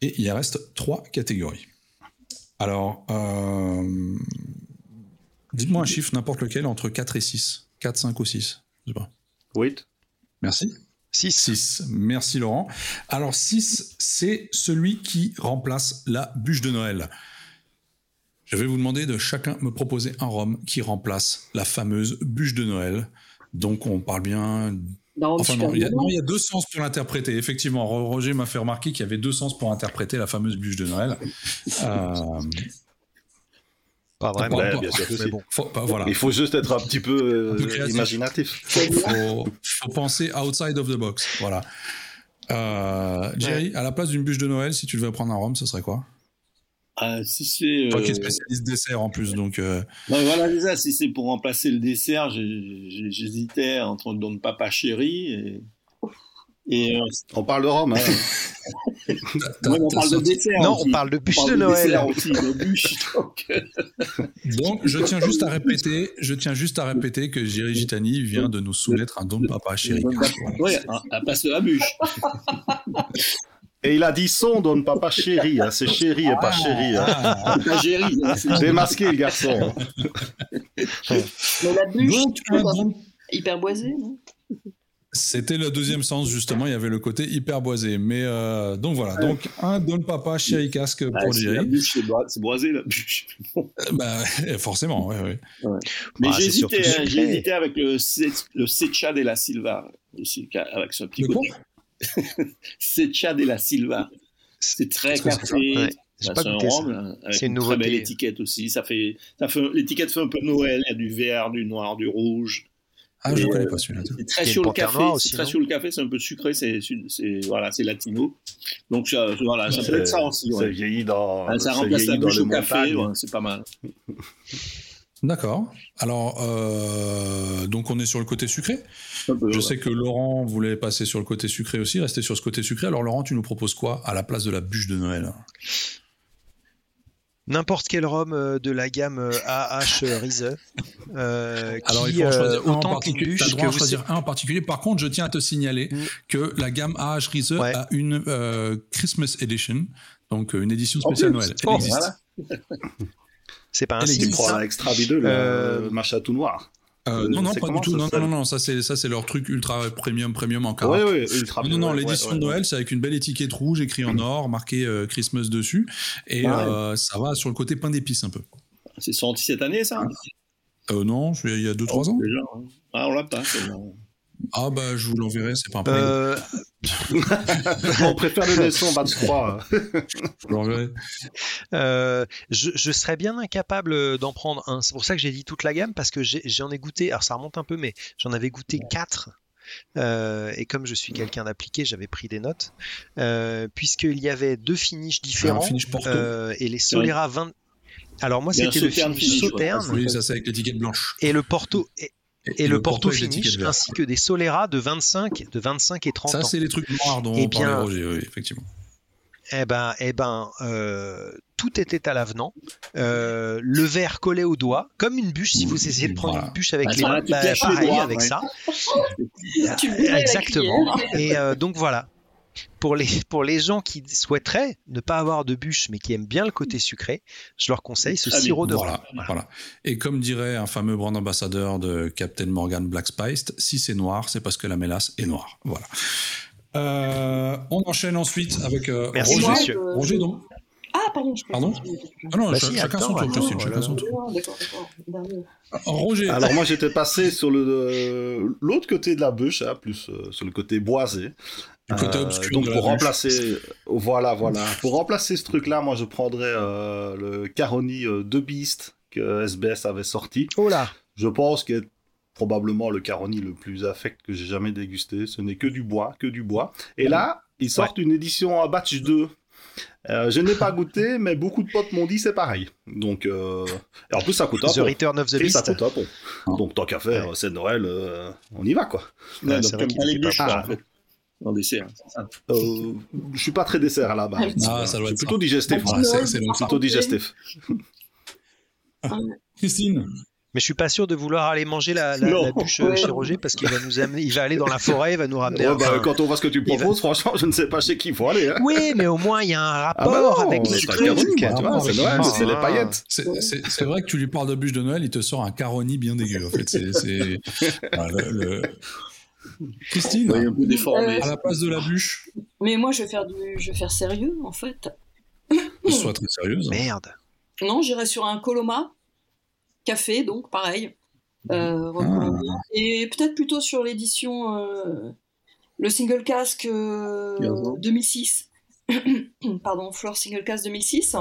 Et il reste trois catégories. Alors, euh, dites-moi un chiffre, n'importe lequel, entre 4 et 6. 4, 5 ou 6. Je sais pas. Wait. Merci. 6. 6. Merci Laurent. Alors 6, c'est celui qui remplace la bûche de Noël. Je vais vous demander de chacun me proposer un rhum qui remplace la fameuse bûche de Noël. Donc on parle bien... Rhum Enfin non, il y a, non, il y a deux sens pour l'interpréter. Effectivement, Ro- Roger m'a fait remarquer qu'il y avait deux sens pour interpréter la fameuse bûche de Noël. Euh, Pas vraiment. Ouais, bien sûr que mais si. bon. Faut- bah, voilà. Il faut juste être un petit peu Un peu euh, imaginatif. faut, faut penser outside of the box. Voilà. Euh, Jerry, à la place d'une bûche de Noël, si tu devais prendre un rhum, ce serait quoi? Ah, si c'est. Toi qui es euh, spécialiste dessert en plus, donc. euh, Ouais, voilà, ça. Si c'est pour remplacer le dessert, j'hésitais entre Don Papa Chéri et. Et euh, On parle de Rome, hein. on parle de dessert. Non, aussi. on parle de On bûche parle de Noël. aussi, de bûche. donc, euh, Donc, je tiens juste à répéter, je tiens juste à répéter que Jerry Gitani vient de nous soumettre un don de papa chéri. Ouais, un, passe de la bûche. Et il a dit son donne papa chéri, hein. c'est chéri et pas chéri. hein. Ah, C'est pas Géry. hein, Démasqué le garçon. Mais la bûche, donc, un don- hyper boisée, non? C'était le deuxième sens, justement, il y avait le côté hyper boisé. Mais euh, donc voilà, donc un Don Papa chéri casque Ah, pour c'est la Jerry. c'est boi- c'est boisé la bûche. Euh, Bah, forcément, ouais, ouais. Mais Ah, c'est j'hésitais, surtout hein, j'hésitais avec le, le Secha de la Silva aussi, avec son petit Le côté. Secha de la Silva. C'est très café. Ouais, j'ai Bah, pas c'est une une, très nouveauté. belle étiquette aussi. Ça fait, ça fait, l'étiquette fait un peu Noël. Il y a du vert, du noir, du rouge. Ah, je ne connais euh, pas celui-là. C'est très sur le café. C'est aussi, très le café. C'est un peu sucré. C'est, c'est, voilà, c'est latino. Donc ça, voilà, ça peut être ça aussi. Vieilli dans, Ah, ça c'est remplace la le au café. c'est pas mal. D'accord. Alors, euh, donc on est sur le côté sucré. Peu, Je ouais. sais que Laurent voulait passer sur le côté sucré aussi, rester sur ce côté sucré. Alors Laurent, tu nous proposes quoi à la place de la bûche de Noël? N'importe quel rhum euh, de la gamme euh, AH Riese. euh, Alors il qui, faut en euh, choisir un en particulier. T'as bûche le droit que à vous choisir un en particulier. Par contre, je tiens à te signaler Mm. que la gamme AH Riese Ouais. a une euh, Christmas Edition, donc une édition spéciale. Noël. Elle Oh, existe. Voilà. C'est pas un Elle Tu signe, existe. prends ça la extra bideux, le Euh, machin tout noir. Euh, Euh, non, non, pas du tout. ça Non, non, non, non, ça c'est ça c'est leur truc ultra premium, premium en Oui, carafe. oui, ultra Non, non, non, ouais, l'édition ouais, de ouais. Noël, c'est avec une belle étiquette rouge écrit en or, marqué euh, Christmas dessus, et ouais. euh, ça va sur le côté pain d'épices un peu. C'est sorti cette année, ça Euh, non, il y a 2-3 ans. Déjà. hein. Ah, on l'a pas. Ah bah je vous l'enverrai, c'est pas un problème. On préfère le Nesson Bats 3. Je vous l'enverrai. Euh, je, je serais bien incapable d'en prendre un. C'est pour ça que j'ai dit toute la gamme parce que j'en ai, goûté. Alors ça remonte un peu, mais j'en avais goûté quatre. Euh, et comme je suis quelqu'un d'appliqué, j'avais pris des notes. Euh, Puisqu'il y avait deux finishes différents. Finish euh, et les Solera 20. Alors moi c'était le finish. Sauterne Oui, ça c'est avec l'étiquette blanche. et le Porto et, et le Porto avec l'étiquette finish ainsi que des Solera de 25, de 25 et 30 Ça ans. c'est les trucs noirs dont Eh on parlait bien- Roger, oui, effectivement. Eh ben, eh ben, euh, tout était à l'avenant. Euh, le verre collé au doigt, comme une bûche. Si vous essayez de prendre Voilà. une bûche avec Ah, les ça, mains, bah, pareil doigts, avec ouais. ça. Exactement. Et euh, donc voilà. Pour les, pour les gens qui souhaiteraient ne pas avoir de bûche mais qui aiment bien le côté sucré, je leur conseille ce bien. sirop de Voilà, rhum. voilà. Et comme dirait un fameux brand ambassadeur de Captain Morgan Black Spiced, si c'est noir, c'est parce que la mélasse est noire. Voilà. Euh, on enchaîne ensuite avec euh, Merci, Roger. Moi, monsieur. je- Roger, donc. Ah, pardon. Je Pardon. Ah non, Bah ch- si, chacun attends, son tour, Christine, chacun son tour. Ah, D'accord, d'accord. Dernier. Roger. Alors moi j'étais passé sur le euh, l'autre côté de la bûche, hein, plus euh, sur le côté boisé. Du côté Euh, obscur donc pour remplacer, voilà, voilà, pour remplacer ce truc-là, moi je prendrais euh, le Caroni euh, de Beast que SBS avait sorti. Oh là Je pense que probablement le Caroni le plus affect que j'ai jamais dégusté. Ce n'est que du bois, que du bois. Et là, ils sortent une édition à batch 2. Euh, je n'ai pas goûté, mais beaucoup de potes m'ont dit c'est pareil. Donc, euh, et en plus ça coûte un The. Return of the Et ça Beast. coûte un pont. Donc tant qu'à faire, Ouais. c'est Noël, euh, on y va quoi. Ouais, donc, vrai pas en fait. Le dessert. ça. Euh, je suis pas très dessert à la base. Ah, ça doit être plutôt ça. digestif. Ah. Ouais, c'est plutôt digestif. Christine. Mais je suis pas sûr de vouloir aller manger la, la- Non. la bûche euh, Ouais. chez Roger parce qu'il va nous amener, il va aller dans la forêt, il va nous ramener Ouais, un- bah, un- quand on voit ce que tu va- proposes, franchement, je ne sais pas chez qui il faut aller. hein. Oui, mais au moins il y a un Ah bah rapport non, avec le c'est sucre. un Caroni, moi, tu Ah, vois, c'est Noël, ah, les ah. paillettes. C'est- vrai que tu lui parles de bûche de Noël, il te sort un caroni bien dégueu. En fait, c'est le- le- Christine, Oui, un peu déformé. à la place de la bûche, Mais moi, je vais faire du, je vais faire sérieux, en fait. sois très sérieuse. Merde. Non, j'irai sur un Coloma café, donc pareil. Ah. Euh, recommandé. Et peut-être plutôt sur l'édition, euh, le single casque euh, Bien sûr. 2006. Pardon, Fleur single casque 2006,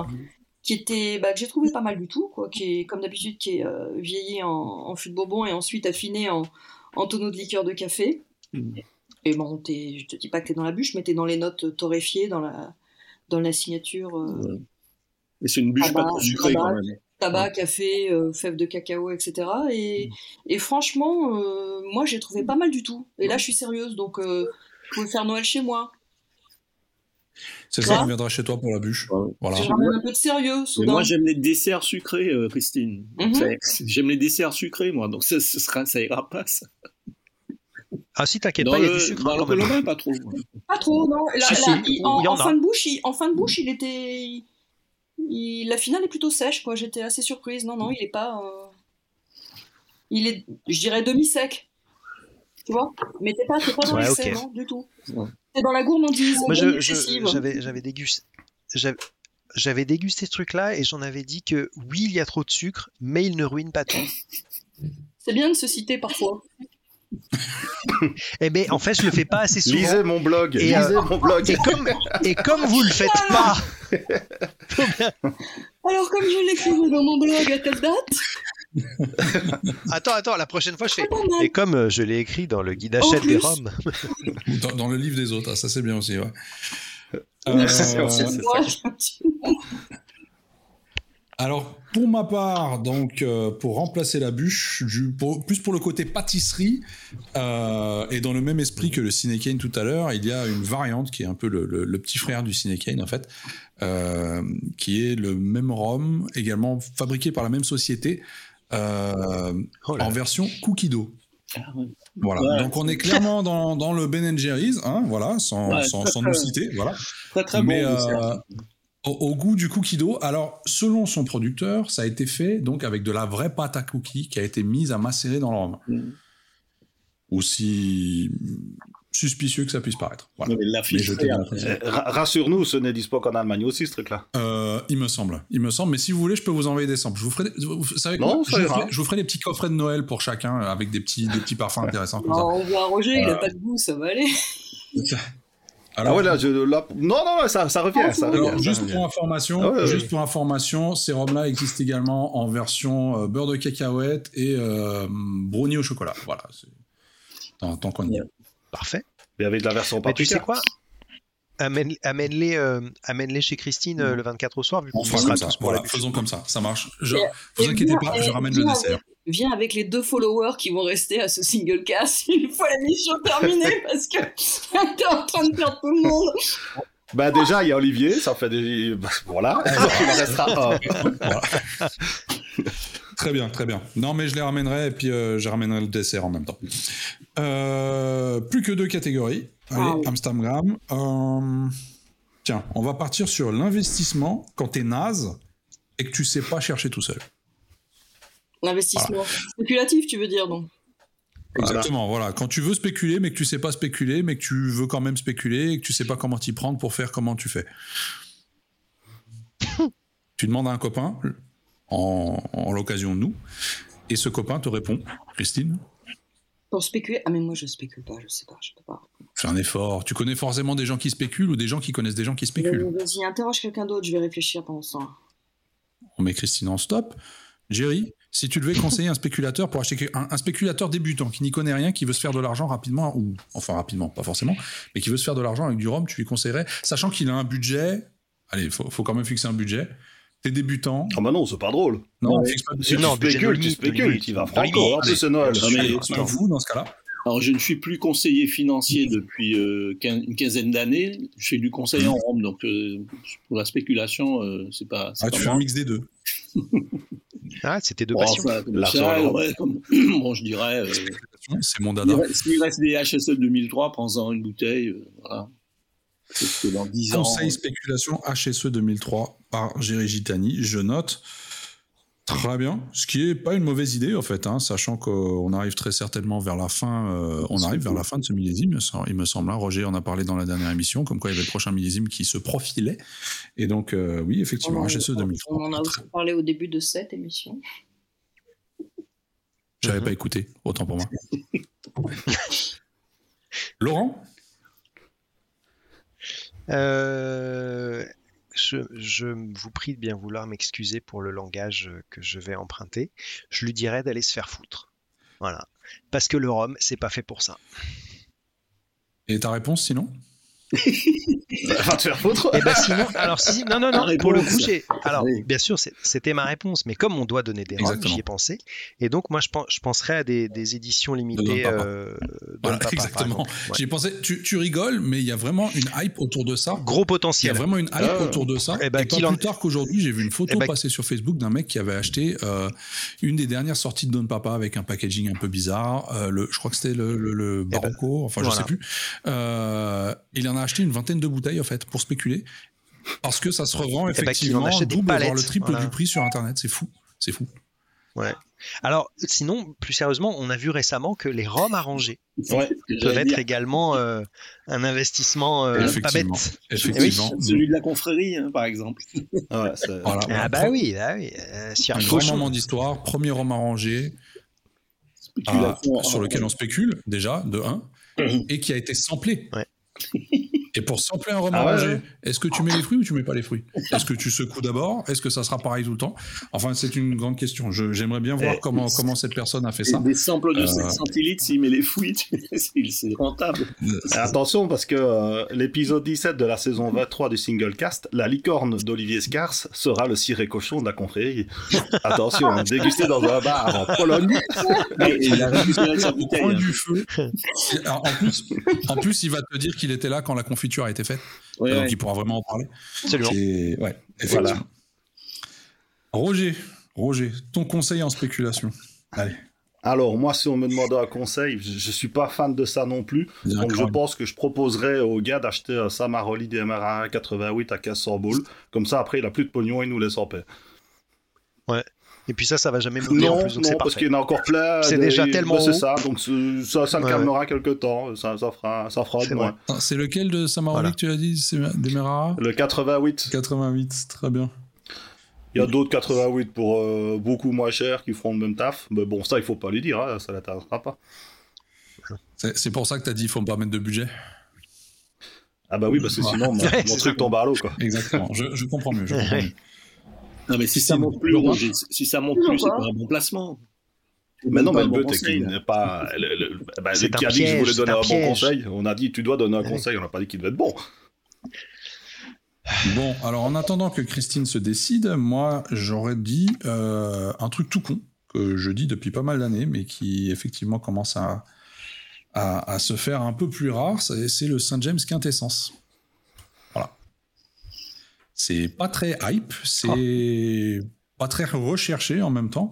qui était, bah, que j'ai trouvé pas mal du tout, quoi, qui est comme d'habitude qui est euh, vieilli en, en fût de bourbon et ensuite affiné en, en tonneau de liqueur de café. Mm. Et bon, je te dis pas que t'es dans la bûche, mais t'es dans les notes torréfiées, dans la, dans la signature euh, Ouais. Et c'est une bûche Ah pas trop sucrée bah, quand même. tabac, café, euh, fèves de cacao, etc. Et, et franchement, euh, moi j'ai trouvé pas mal du tout. Et là, je suis sérieuse, donc euh, vous pouvez faire Noël chez moi. C'est ça, on viendra chez toi pour la bûche. Ouais. Voilà. Je ramène un peu de sérieux, Mais soudain. moi, j'aime les desserts sucrés, euh, Christine. Mhm. J'aime les desserts sucrés, moi. Donc, ça, ce sera, ça ira pas, ça. Ah si, t'inquiète pas, il y a le, du sucre dans hein, le. Colombo, pas trop. Pas trop, non. Là, Si, là, si, il- en, fin de bouche, il, en fin de bouche, il était. il- la finale est plutôt sèche, quoi. J'étais assez surprise. Non, non, il est pas. euh, Il est, je dirais, demi-sec. Tu vois? Mais t'es pas, pas dans Ouais, l'excès, ok. non, du tout. Ouais. T'es dans la gourmandise. Moi, j'avais j'avais dégusté. j'avais- dégusté ce truc-là et j'en avais dit que oui, il y a trop de sucre, mais il ne ruine pas tout. C'est bien de se citer parfois. Eh ben, en fait, je le fais pas assez souvent. Lisez mon blog, Et, lisez euh, mon blog. Et comme, et comme vous le faites pas, Alors, comme je l'écrivais dans mon blog à telle date, attends, attends, la prochaine fois je fais. pas mal. Et comme euh, je l'ai écrit dans le guide achète des roms, Dans, dans le livre des autres, ah, ça c'est bien aussi. Ouais. Euh, Alors, pour ma part, donc, euh, pour remplacer la bûche, du, pour- plus pour le côté pâtisserie, euh, et dans le même esprit que le Cinecane tout à l'heure, il y a une variante qui est un peu le, le- le petit frère du Cinecane, en fait, euh, qui est le même rhum, également fabriqué par la même société, euh, Oh là en version cookie dough. Ah, ouais. Voilà. Ouais. Donc, on est clairement dans, dans le Ben Jerry's, hein, voilà, sans, Ouais, sans, très, sans très- nous citer, voilà. Très, très Mais, bon. euh, au, au goût du cookie dough. Alors, selon son producteur, ça a été fait donc avec de la vraie pâte à cookies qui a été mise à macérer dans le rhum. Mm. Aussi suspicieux que ça puisse paraître. Voilà. Mais la hein. Rassure-nous, ce n'est dispo qu'en Allemagne aussi, ce truc-là. Euh, il me semble, il me semble. Mais si vous voulez, je peux vous envoyer des samples. Je vous ferai, des- vous savez Non, je, vous ira. ferai, je vous ferai des petits coffrets de Noël pour chacun avec des petits, des petits parfums intéressants comme Non, on voit Roger, il a Euh, pas de goût, ça va aller. Ah Alors, ouais, là, je, là- Non, non, non, ça, ça revient, ça revient. Alors, ça juste revient. pour information, Ah ouais, ouais. juste pour information, ces rhums-là existent également en version euh, beurre de cacahuète et euh, brownie au chocolat. Voilà. c'est- Tant, tant qu'on y est. parfait. Y avait de la version Mais tu sais quoi? Amène- Amène-les euh, amène-les chez Christine euh, le 24 au soir, vu On fera comme ça. Voilà, faisons comme ça. Ça marche. Je, Et- vous et inquiétez viens- pas, je ramène le viens dessert. avec- Viens avec les deux followers qui vont rester à ce single cast une fois la mission terminée parce que t'es en train de perdre tout le monde. Bah déjà, il y a Olivier, ça fait des... Voilà, il en restera un. Voilà. Très bien, très bien. Non, mais je les ramènerai et puis euh, je ramènerai le dessert en même temps. Euh, plus que deux catégories. Allez, Ah oui. Amsterdam. Euh, tiens, on va partir sur l'investissement quand t'es naze et que tu sais pas chercher tout seul. L'investissement spéculatif, tu veux dire donc. Exactement, voilà. Quand tu veux spéculer, mais que tu sais pas spéculer, mais que tu veux quand même spéculer et que tu sais pas comment t'y prendre pour faire comment tu fais. tu demandes à un copain, en, en l'occasion de nous, et ce copain te répond, Christine, Pour spéculer Ah, mais moi je spécule pas, je sais pas, je peux pas. fais un effort. Tu connais forcément des gens qui spéculent ou des gens qui connaissent des gens qui spéculent? Vas-y, interroge quelqu'un d'autre, je vais réfléchir pendant ce temps. On met Christine en stop. Jerry, si tu devais conseiller un spéculateur pour acheter un, un spéculateur débutant qui n'y connaît rien, qui veut se faire de l'argent rapidement, ou enfin rapidement, pas forcément, mais qui veut se faire de l'argent avec du rhum, tu lui conseillerais, sachant qu'il a un budget. Allez, il faut, faut quand même fixer un budget. T'es débutant. Ah bah non, c'est pas drôle. Non, on Ouais. Si. Non, tu de spécules, tu spécules, tu vas franco. c'est Noël. Non, mais- vous dans ce cas-là. Alors, je ne suis plus conseiller financier depuis euh, quin- une quinzaine d'années. Je fais du conseil en Rome, donc euh, pour la spéculation, euh, c'est pas. Ah, pas tu fais un mix des deux. Ah, c'était deux Bon, passions. enfin, comme ça, ouais, bon, je dirais. euh, C'est mon il dada. reste- S'il reste des HSE 2003, prends-en une bouteille. euh, voilà. Que dans 10 ans. Conseil spéculation HSE 2003 par Jerry Gitani. Je note. Très bien, ce qui est pas une mauvaise idée en fait, hein, sachant qu'on arrive très certainement vers la fin. euh, on arrive vers la fin de ce millésime, il me semble- hein. Roger en a parlé dans la dernière émission, comme quoi il y avait le prochain millésime qui se profilait. Et donc euh, oui, effectivement, On en- HSE On 2003. en a Très- aussi parlé au début de cette émission. J'avais Mhm. pas écouté, autant pour moi. Laurent, Euh, je, je vous prie de bien vouloir m'excuser pour le langage que je vais emprunter. Je lui dirais d'aller se faire foutre. Voilà. Parce que le rhum, c'est pas fait pour ça. Et ta réponse sinon? Va te faire foutre. Et ben sinon, alors si, non, non, non, La pour le coup, j'ai, alors Oui. bien sûr, c'était ma réponse, mais comme on doit donner des Exactement. j'y ai pensé, et donc moi je, pense, je penserais à des, des éditions limitées Don Papa. euh, Voilà, Papa, exactement. Ouais. J'y ai pensé. Tu, tu rigoles, mais il y a vraiment une hype autour de ça. Gros Il y a potentiel. vraiment une hype Ah. autour de ça. Eh ben, et pas qu'il en- plus tard qu'aujourd'hui, j'ai vu une photo Eh ben- passer sur Facebook d'un mec qui avait acheté euh, une des dernières sorties de Don Papa avec un packaging un peu bizarre. Euh, le, je crois que c'était le, le, le Barocco, enfin je voilà. sais plus. Euh, il en a acheté une vingtaine de bouteilles en fait pour spéculer. Parce que ça se revend qu'il en effectivement achète des double voire le triple voilà. du prix sur internet. C'est fou. C'est fou. Alors, sinon, plus sérieusement, on a vu récemment que les rhums arrangés Ouais. peuvent être dire, également euh, un investissement euh, pas Effectivement. bête. Effectivement. Celui de la confrérie, hein, par exemple. Ouais, c'est- Voilà. Ah bah oui, bah oui. euh, Un grand moment d'histoire, premier roman arrangé, ah, sur lequel on spécule déjà, de 1, et qui a été samplé. Ouais. Et pour sampler un roman Ah ouais, arrangé, ouais. est-ce que tu mets les fruits ou tu mets pas les fruits? Est-ce que tu secoues d'abord? Est-ce que ça sera pareil tout le temps? Enfin, c'est une grande question. Je- J'aimerais bien voir Eh, comment, comment cette personne a fait ça. des samples de Euh, 5 centilitres, s'il met les tu- c'est rentable. Et Attention parce que euh, l'épisode 17 de la saison 23 du single cast, la licorne d'Olivier Scars sera le ciré cochon de la confrérie. Attention, hein, dégusté dans un bar en Pologne. Il a récupéré sa bouteille. hein. du feu. Alors, en, plus, en plus, il va te dire qu'il était là quand la confiture a été faite. Ouais, donc ouais. il pourra vraiment en parler. Absolument. Et- ouais, effectivement. Voilà. Roger, Roger, ton conseil en spéculation. Allez. Alors moi, si on me demande un conseil, je, suis pas fan de ça non plus. Donc je pense que je proposerais au gars d'acheter un Samaroli DMR 88 à 1500 boules. Comme ça, après, il a plus de pognon, il nous laisse en paix. Et puis ça, ça va jamais en Non, plus, donc non, parce qu'il y en a encore plein. C'est déjà bah, tellement C'est ça, donc ça, ça le Ouais, calmera quelque temps. Ça, ça fera, ça fera C'est lequel de Samaroli Voilà. que tu as dit C'est Demerara Le 88. 88, très bien. Il y a d'autres 88 pour euh, beaucoup moins cher qui feront le même taf. Mais bon, ça, il faut pas lui dire, hein, ça l'intéressera pas. C'est pour ça que tu as dit qu'il faut pas mettre de budget. Ah bah oui, parce que sinon, mon, Ouais, mon c'est truc tombe à l'eau, quoi. Exactement. je, je comprends mieux. Je comprends mieux. Non, mais si ça Christine, monte plus, Laurent Roger, si ça monte plus, c'est pas. pas un bon placement. Mais non, Pas mais le but, c'est qu'il n'est pas. Le, le- bah, C'est qui un a dit que je voulais donner un un, bon conseil On a dit, tu dois donner un Oui. conseil, on n'a pas dit qu'il devait être bon. Bon, alors en attendant que Christine se décide, moi j'aurais dit euh, un truc tout con que je dis depuis pas mal d'années, mais qui effectivement commence à, à, à se faire un peu plus rare. C'est c'est le Saint James Quintessence. C'est pas très hype, c'est pas très recherché en même temps.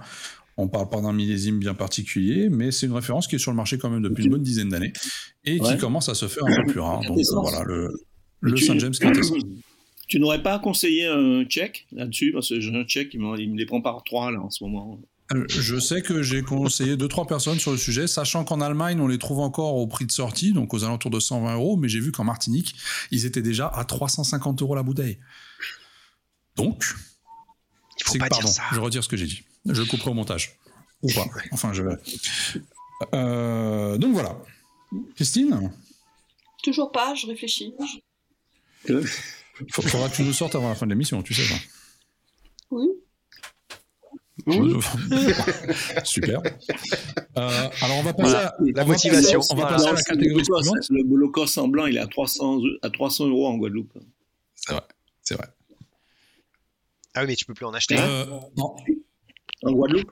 On parle pas d'un millésime bien particulier, mais c'est une référence qui est sur le marché quand même depuis une bonne dizaine d'années et qui commence à se faire un peu plus rare. Donc euh, voilà, le, le Tu- Saint James Quintessence. Tu n'aurais pas conseillé un check là-dessus? Parce que j'ai un check, il me, il me les prend par trois là en ce moment. Euh, Je sais que j'ai conseillé deux trois personnes sur le sujet, sachant qu'en Allemagne on les trouve encore au prix de sortie, donc aux alentours de 120 euros, mais j'ai vu qu'en Martinique ils étaient déjà à 350 euros la bouteille. Donc, Il faut pas pardon, dire ça. je retire ce que j'ai dit. Je couperai au montage ou pas. Enfin, je. Euh, donc voilà. Christine, Toujours pas, je réfléchis. faut- faudra que tu nous sortes avant la fin de l'émission, tu sais ça. Oui. Super. Euh, alors on va passer à La on va motivation. passer- On va Voilà. passer à la Non, c'est catégorie le Bolocos, suivante. Le Bolocos en blanc, il est à 300, à 300 euros en Guadeloupe. C'est vrai. C'est vrai. Ah oui, mais tu peux plus en acheter Euh, non, En Guadeloupe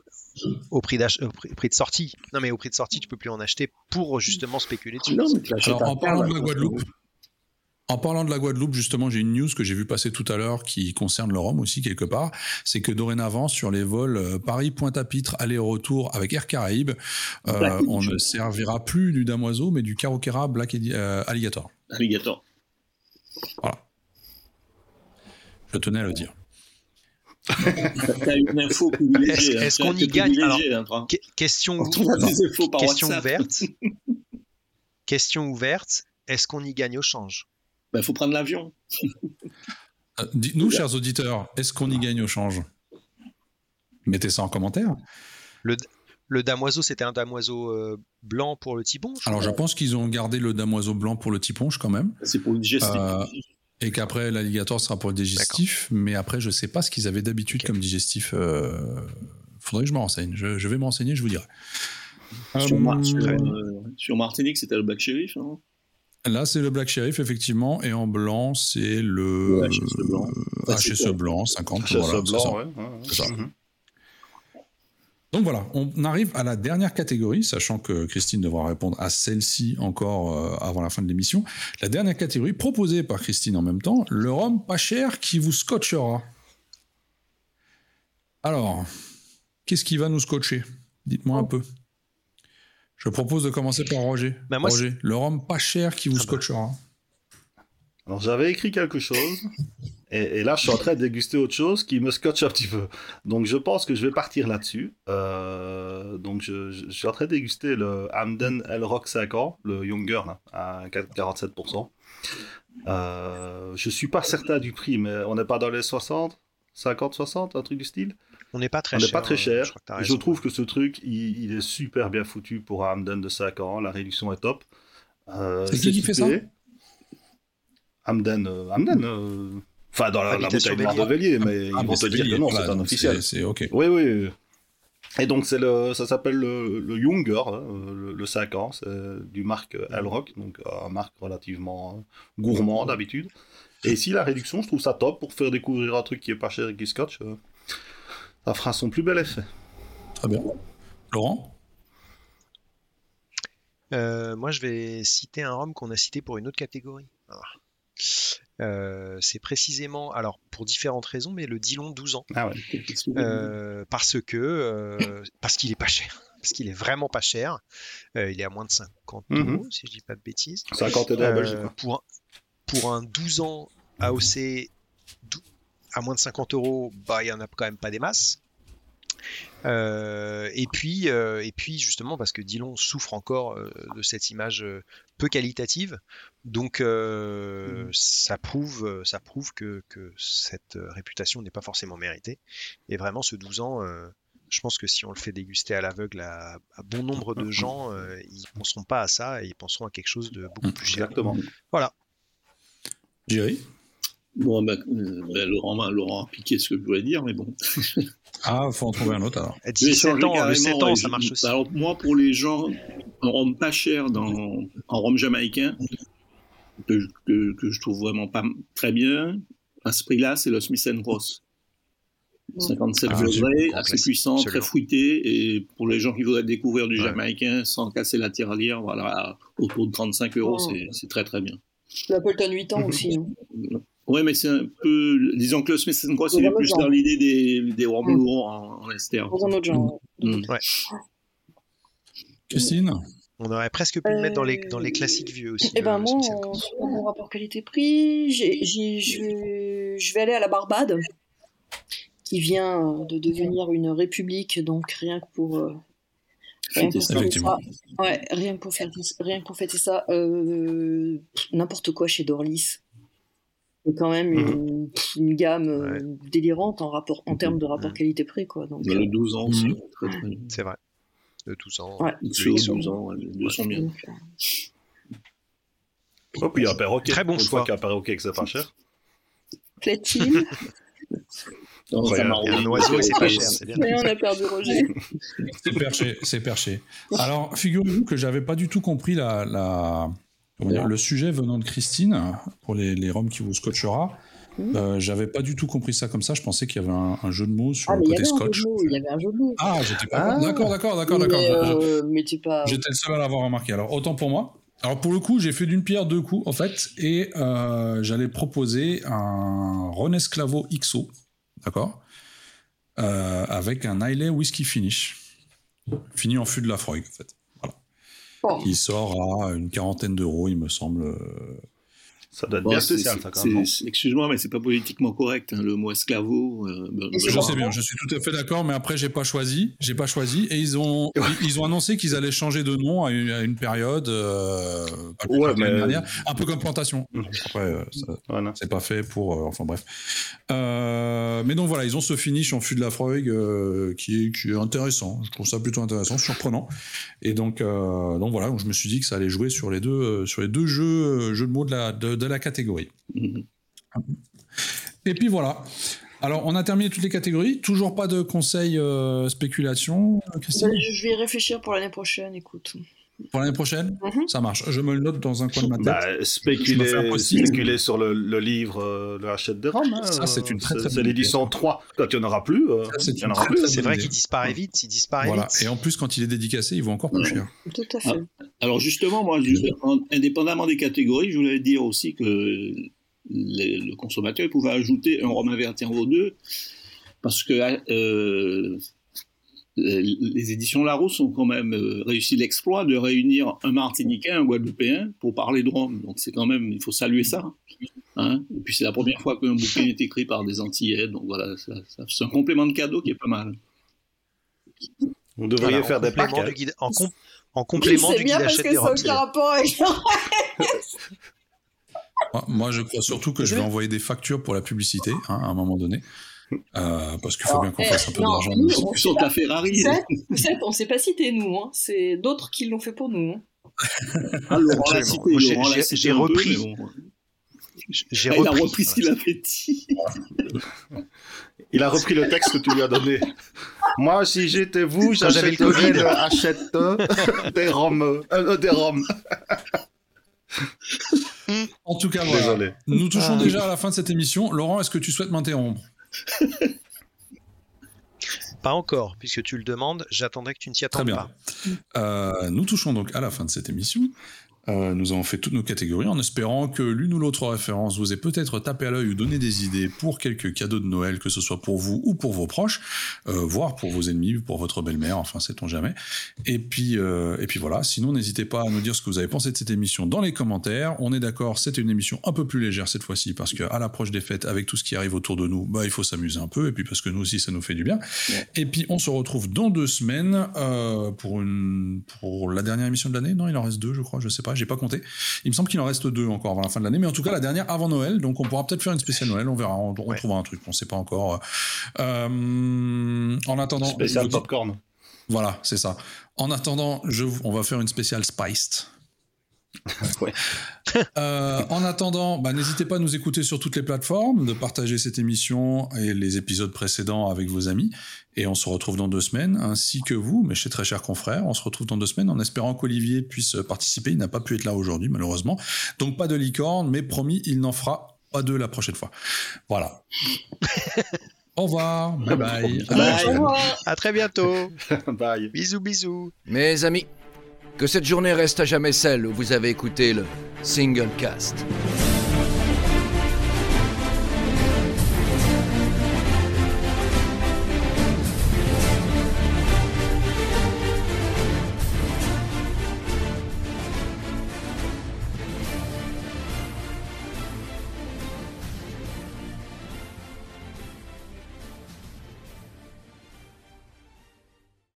au prix, au prix- de sortie. Non, mais au prix de sortie, tu peux plus en acheter pour justement spéculer dessus. Non, mais tu Alors, en parlant de la. Guadeloupe, en parlant de la Guadeloupe, justement, j'ai une news que j'ai vu passer tout à l'heure qui concerne le Rhum aussi quelque part. C'est que dorénavant, sur les vols euh, Paris-Pointe-à-Pitre aller-retour avec Air Caraïbes, euh, on ne servira plus du damoiseau, mais du Carokera Black Edi- euh, Alligator. Alligator. Je tenais à le dire. T'as une info privilégiée. Est-ce- hein. qu'on y gagne hein. Que- question, ouverte. question ouverte. Est-ce qu'on y gagne au change? Il faut prendre l'avion. Euh, Dites-nous, chers auditeurs, est-ce qu'on y gagne au change? Mettez ça en commentaire. Le damoiseau, c'était un damoiseau euh, blanc pour le tibon je Alors, je pense qu'ils ont gardé le damoiseau blanc pour le tiponche quand même. C'est pour une gestion. Euh, Et qu'après, l'alligator sera pour le digestif. Mais après, je sais pas ce qu'ils avaient d'habitude comme digestif. euh, Faudrait que je me renseigne. Je, je vais me renseigner, je vous dirai. Sur, Euh, Mar- sur, euh, sur Martinique, c'était le Black Sheriff. hein Là, c'est le Black Sheriff, effectivement. Et en blanc, c'est le. HSE blanc. Enfin, HSE ça. blanc, 50. Chasse voilà, blanc, ouais. ouais. Mhm. Donc voilà, on arrive à la dernière catégorie, sachant que Christine devra répondre à celle-ci encore euh, avant la fin de l'émission. La dernière catégorie, proposée par Christine en même temps, le rhum pas cher qui vous scotchera. Alors, qu'est-ce qui va nous scotcher? Dites-moi un peu. Je propose de commencer par Roger. Bah, moi, Roger, le rhum pas cher qui vous Ah bah. scotchera. Alors j'avais écrit quelque chose, et, et là je suis en train de déguster autre chose qui me scotche un petit peu. Donc je pense que je vais partir là-dessus. Euh, donc je, je- je suis en train de déguster le Hamden El Rock 5 ans, le Younger, là, à 47%. Euh, je suis pas certain du prix, mais on n'est pas dans les 60 50, 60, un truc du style? On n'est pas très On cher. n'est pas très euh, cher. je trouve que ce truc, il, il est super bien foutu pour un Hamden de 5 ans. La réduction est top. Euh, C'est qui qui fait ça? Hamden. euh, Hamden. euh, Enfin, dans la, la bouteille de Bélier. Vélier, mais Ah, ils vont te c'est dire que non, voilà, c'est un officiel. C'est c'est ok. Oui, oui. Et donc, c'est le, ça s'appelle le, le Younger, hein, le, le 5 ans, c'est du marque Elrock, donc euh, un marque relativement euh, gourmand d'habitude. Et ici, la réduction, je trouve ça top pour faire découvrir un truc qui est pas cher et qui scotch. Ça fera son plus bel effet. Très bien. Laurent? Euh, moi, je vais citer un rhum qu'on a cité pour une autre catégorie. Euh, c'est précisément, alors pour différentes raisons, mais le Dillon 12 ans. Ah ouais. Euh, parce que euh, parce qu'il est pas cher. Parce qu'il est vraiment pas cher. Euh, il est à moins de 50 Mhm. euros, si je dis pas de bêtises. 50 euros Euh, pour, un, pour un 12 ans AOC dou- à moins de 50 euros, bah, il y en a quand même pas des masses. Euh, et puis, euh, et puis justement parce que Dillon souffre encore euh, de cette image peu qualitative, donc euh, ça prouve, ça prouve que, que cette réputation n'est pas forcément méritée. Et vraiment, ce 12 ans, euh, je pense que si on le fait déguster à l'aveugle à, à bon nombre de gens, euh, ils penseront pas à ça et ils penseront à quelque chose de beaucoup plus cher. Exactement. Voilà. Jerry? Bon, ben, euh, ben, Laurent, a piqué ce que je voulais dire, mais bon. Ah, faut en trouver un autre alors. Je vais 17 changer ans, le carrément, 7 ans, et ça marche aussi. Alors, moi, pour les gens, en rhum pas cher, dans, en rhum jamaïcain, que, je- que, que je trouve vraiment pas très bien, à ce prix-là, c'est le Smith Ross. 57 Ah, degrés, assez puissant, très fruité, et pour les gens qui voudraient découvrir du Ouais. jamaïcain sans casser la tirelire, voilà, autour de 35 euros, Oh. c'est- c'est très très bien. L'Appleton 8 ans aussi. Ouais, mais c'est un peu. Disons que le Smith Cross, C'est il est plus genre. dans l'idée des, des rhums Mm. lourds en, en ester. Dans un autre genre. Mm. Christine? On aurait presque pu le mettre dans les, dans les classiques vieux aussi. Eh ben moi, en bon rapport qualité-prix, je vais, aller à la Barbade, qui vient euh, de devenir une république, donc rien que pour, euh, rien que pour fêter Effectivement. ça, ouais, rien que pour fêter, rien que pour fêter ça, euh, n'importe quoi chez Dorlis. C'est quand même une, une gamme euh, délirante en rapport, en termes de rapport Mhm. qualité-prix, quoi. Donc, Mais le 12 ans aussi, Mm. très très bien. C'est vrai. De 12 ans. Ouais. le Sur XO. 12 ans, ouais, les sont bien. euh, Oh, puis il y a un perroquet. Très bon Une choix. fois qu'il y a un perroquet que c'est pas cher. Plaît-il Non, Ouais, ça un oiseau, c'est pas cher, c'est bien. Mais on a perdu Roger. C'est perché, c'est perché. Alors, figurez-vous que j'avais pas du tout compris la, la- le sujet venant de Christine pour les, les roms qui vous scotchera. Mhm. Euh, j'avais pas du tout compris ça comme ça. Je pensais qu'il y avait un, un jeu de mots sur Ah, le côté scotch. mots, il y avait un jeu de mots. Ah, j'étais pas. Ah. D'accord, d'accord, d'accord, d'accord. Euh, t'es pas. J'étais le seul à l'avoir remarqué. Alors, autant pour moi. Alors, pour le coup, j'ai fait d'une pierre deux coups, en fait, et euh, j'allais proposer un Ron Esclavo XO, d'accord Euh, Avec un Islay Whisky Finish, fini en fût de la Freud, en fait. Bon. Qui sort à une quarantaine d'euros, il me semble. Ça doit être Bon, bien spécial, ça, quand même. Excuse-moi, mais c'est pas politiquement correct, hein, le mot esclavo. euh, ben, Je ben, sais bien, je suis tout à fait d'accord, mais après j'ai pas choisi, j'ai pas choisi, et ils ont ils, ils ont annoncé qu'ils allaient changer de nom à une, à une période, euh, Ouais, mais- dernière, un peu comme plantation. Après, euh, Voilà. c'est pas fait pour, euh, enfin bref. Euh, mais donc voilà, ils ont ce finish en fût de la Freud euh, qui est qui est intéressant. Je trouve ça plutôt intéressant, surprenant. Et donc euh, donc voilà, donc je me suis dit que ça allait jouer sur les deux euh, sur les deux jeux euh, jeux de mots de la de, de la catégorie. mhm. Et puis voilà. Alors, on a terminé toutes les catégories. Toujours pas de conseils euh, spéculation, Christine? Je vais y réfléchir pour l'année prochaine, écoute. Pour l'année prochaine? Mhm. Ça marche. Je me le note dans un coin de ma tête. Bah, spéculer, spéculer sur le, le livre euh, Le Hachette des Roms. hein, Ça, c'est une très, euh, très C'est l'édition 3. Quand il n'y en aura plus, euh, c'est il y en une aura très, plus. très C'est bonne vrai qu'il disparaît vite, il disparaît Voilà. vite. Et en plus, quand il est dédicacé, il vaut encore plus cher. Tout à fait. Alors justement, moi, indépendamment des catégories, je voulais dire aussi que les- le consommateur pouvait ajouter un rhum averti en O2 parce que euh, les éditions Larousse ont quand même euh, réussi l'exploit de réunir un Martiniquais, un Guadeloupéen pour parler de rhum. Donc c'est quand même, il faut saluer ça. Hein Et puis c'est la première fois qu'un bouquin est écrit par des Antillais. Donc voilà, ça- ça- c'est un complément de cadeau qui est pas mal. Vous devriez Voilà, faire en des en, com- en complément C'est du bien guide parce achète que des ça n'a robes. aucun rapport avec Moi- Moi, je crois surtout que je vais envoyer des factures pour la publicité hein, à un moment donné. Euh, parce qu'il faut bien qu'on eh, fasse un peu d'argent. nous, on sautes la Ferrari. Vous savez- vous savez qu'on s'est pas cité, nous. Hein. C'est d'autres qui l'ont fait pour nous. hein. Ah, Laurent l'a Absolument. cité, j'ai- l'a cité repris. bon. J'ai Ah, il a repris. ce qu'il avait dit. Il a repris le texte que tu lui as donné. Moi, si j'étais vous, Quand j'avais le j'achèterais le Hachette des Roms. euh, euh, des Roms. En tout cas, voilà. Désolé. Nous touchons Ah. déjà à la fin de cette émission. Laurent, est-ce que tu souhaites m'interrompre Pas encore, puisque tu le demandes, j'attendrai que tu ne t'y Très attendes bien. pas. Euh, nous touchons donc à la fin de cette émission. Euh, nous avons fait toutes nos catégories en espérant que l'une ou l'autre référence vous ait peut-être tapé à l'œil ou donné des idées pour quelques cadeaux de Noël, que ce soit pour vous ou pour vos proches, euh, voire pour vos ennemis, pour votre belle-mère, enfin sait-on jamais. Et puis, euh, et puis voilà, sinon n'hésitez pas à nous dire ce que vous avez pensé de cette émission dans les commentaires. On est d'accord, c'était une émission un peu plus légère cette fois-ci parce qu'à l'approche des fêtes, avec tout ce qui arrive autour de nous, bah, il faut s'amuser un peu et puis parce que nous aussi ça nous fait du bien. Et puis on se retrouve dans deux semaines pour une pour la dernière émission de l'année. Non, il en reste deux, je crois. Je sais pas, j'ai pas compté. Il me semble qu'il en reste deux encore avant la fin de l'année, mais en tout cas la dernière avant Noël. Donc on pourra peut-être faire une spéciale Noël. On verra. On, on Ouais. trouvera un truc. On sait pas encore. Euh, en attendant, Spécial popcorn. voilà, c'est ça. En attendant, je, on va faire une spéciale spiced. Ouais. Euh, en attendant, bah, n'hésitez pas à nous écouter sur toutes les plateformes, de partager cette émission et les épisodes précédents avec vos amis. Et on se retrouve dans deux semaines, ainsi que vous, mes chers très chers confrères. On se retrouve dans deux semaines en espérant qu'Olivier puisse participer. Il n'a pas pu être là aujourd'hui, malheureusement. Donc pas de licorne, mais promis, il n'en fera pas deux la prochaine fois. Voilà. Au revoir. Bye bye. Bye. Revoir. À très bientôt. Bye. bisous, bisous. Mes amis, que cette journée reste à jamais celle où vous avez écouté le Single Cast.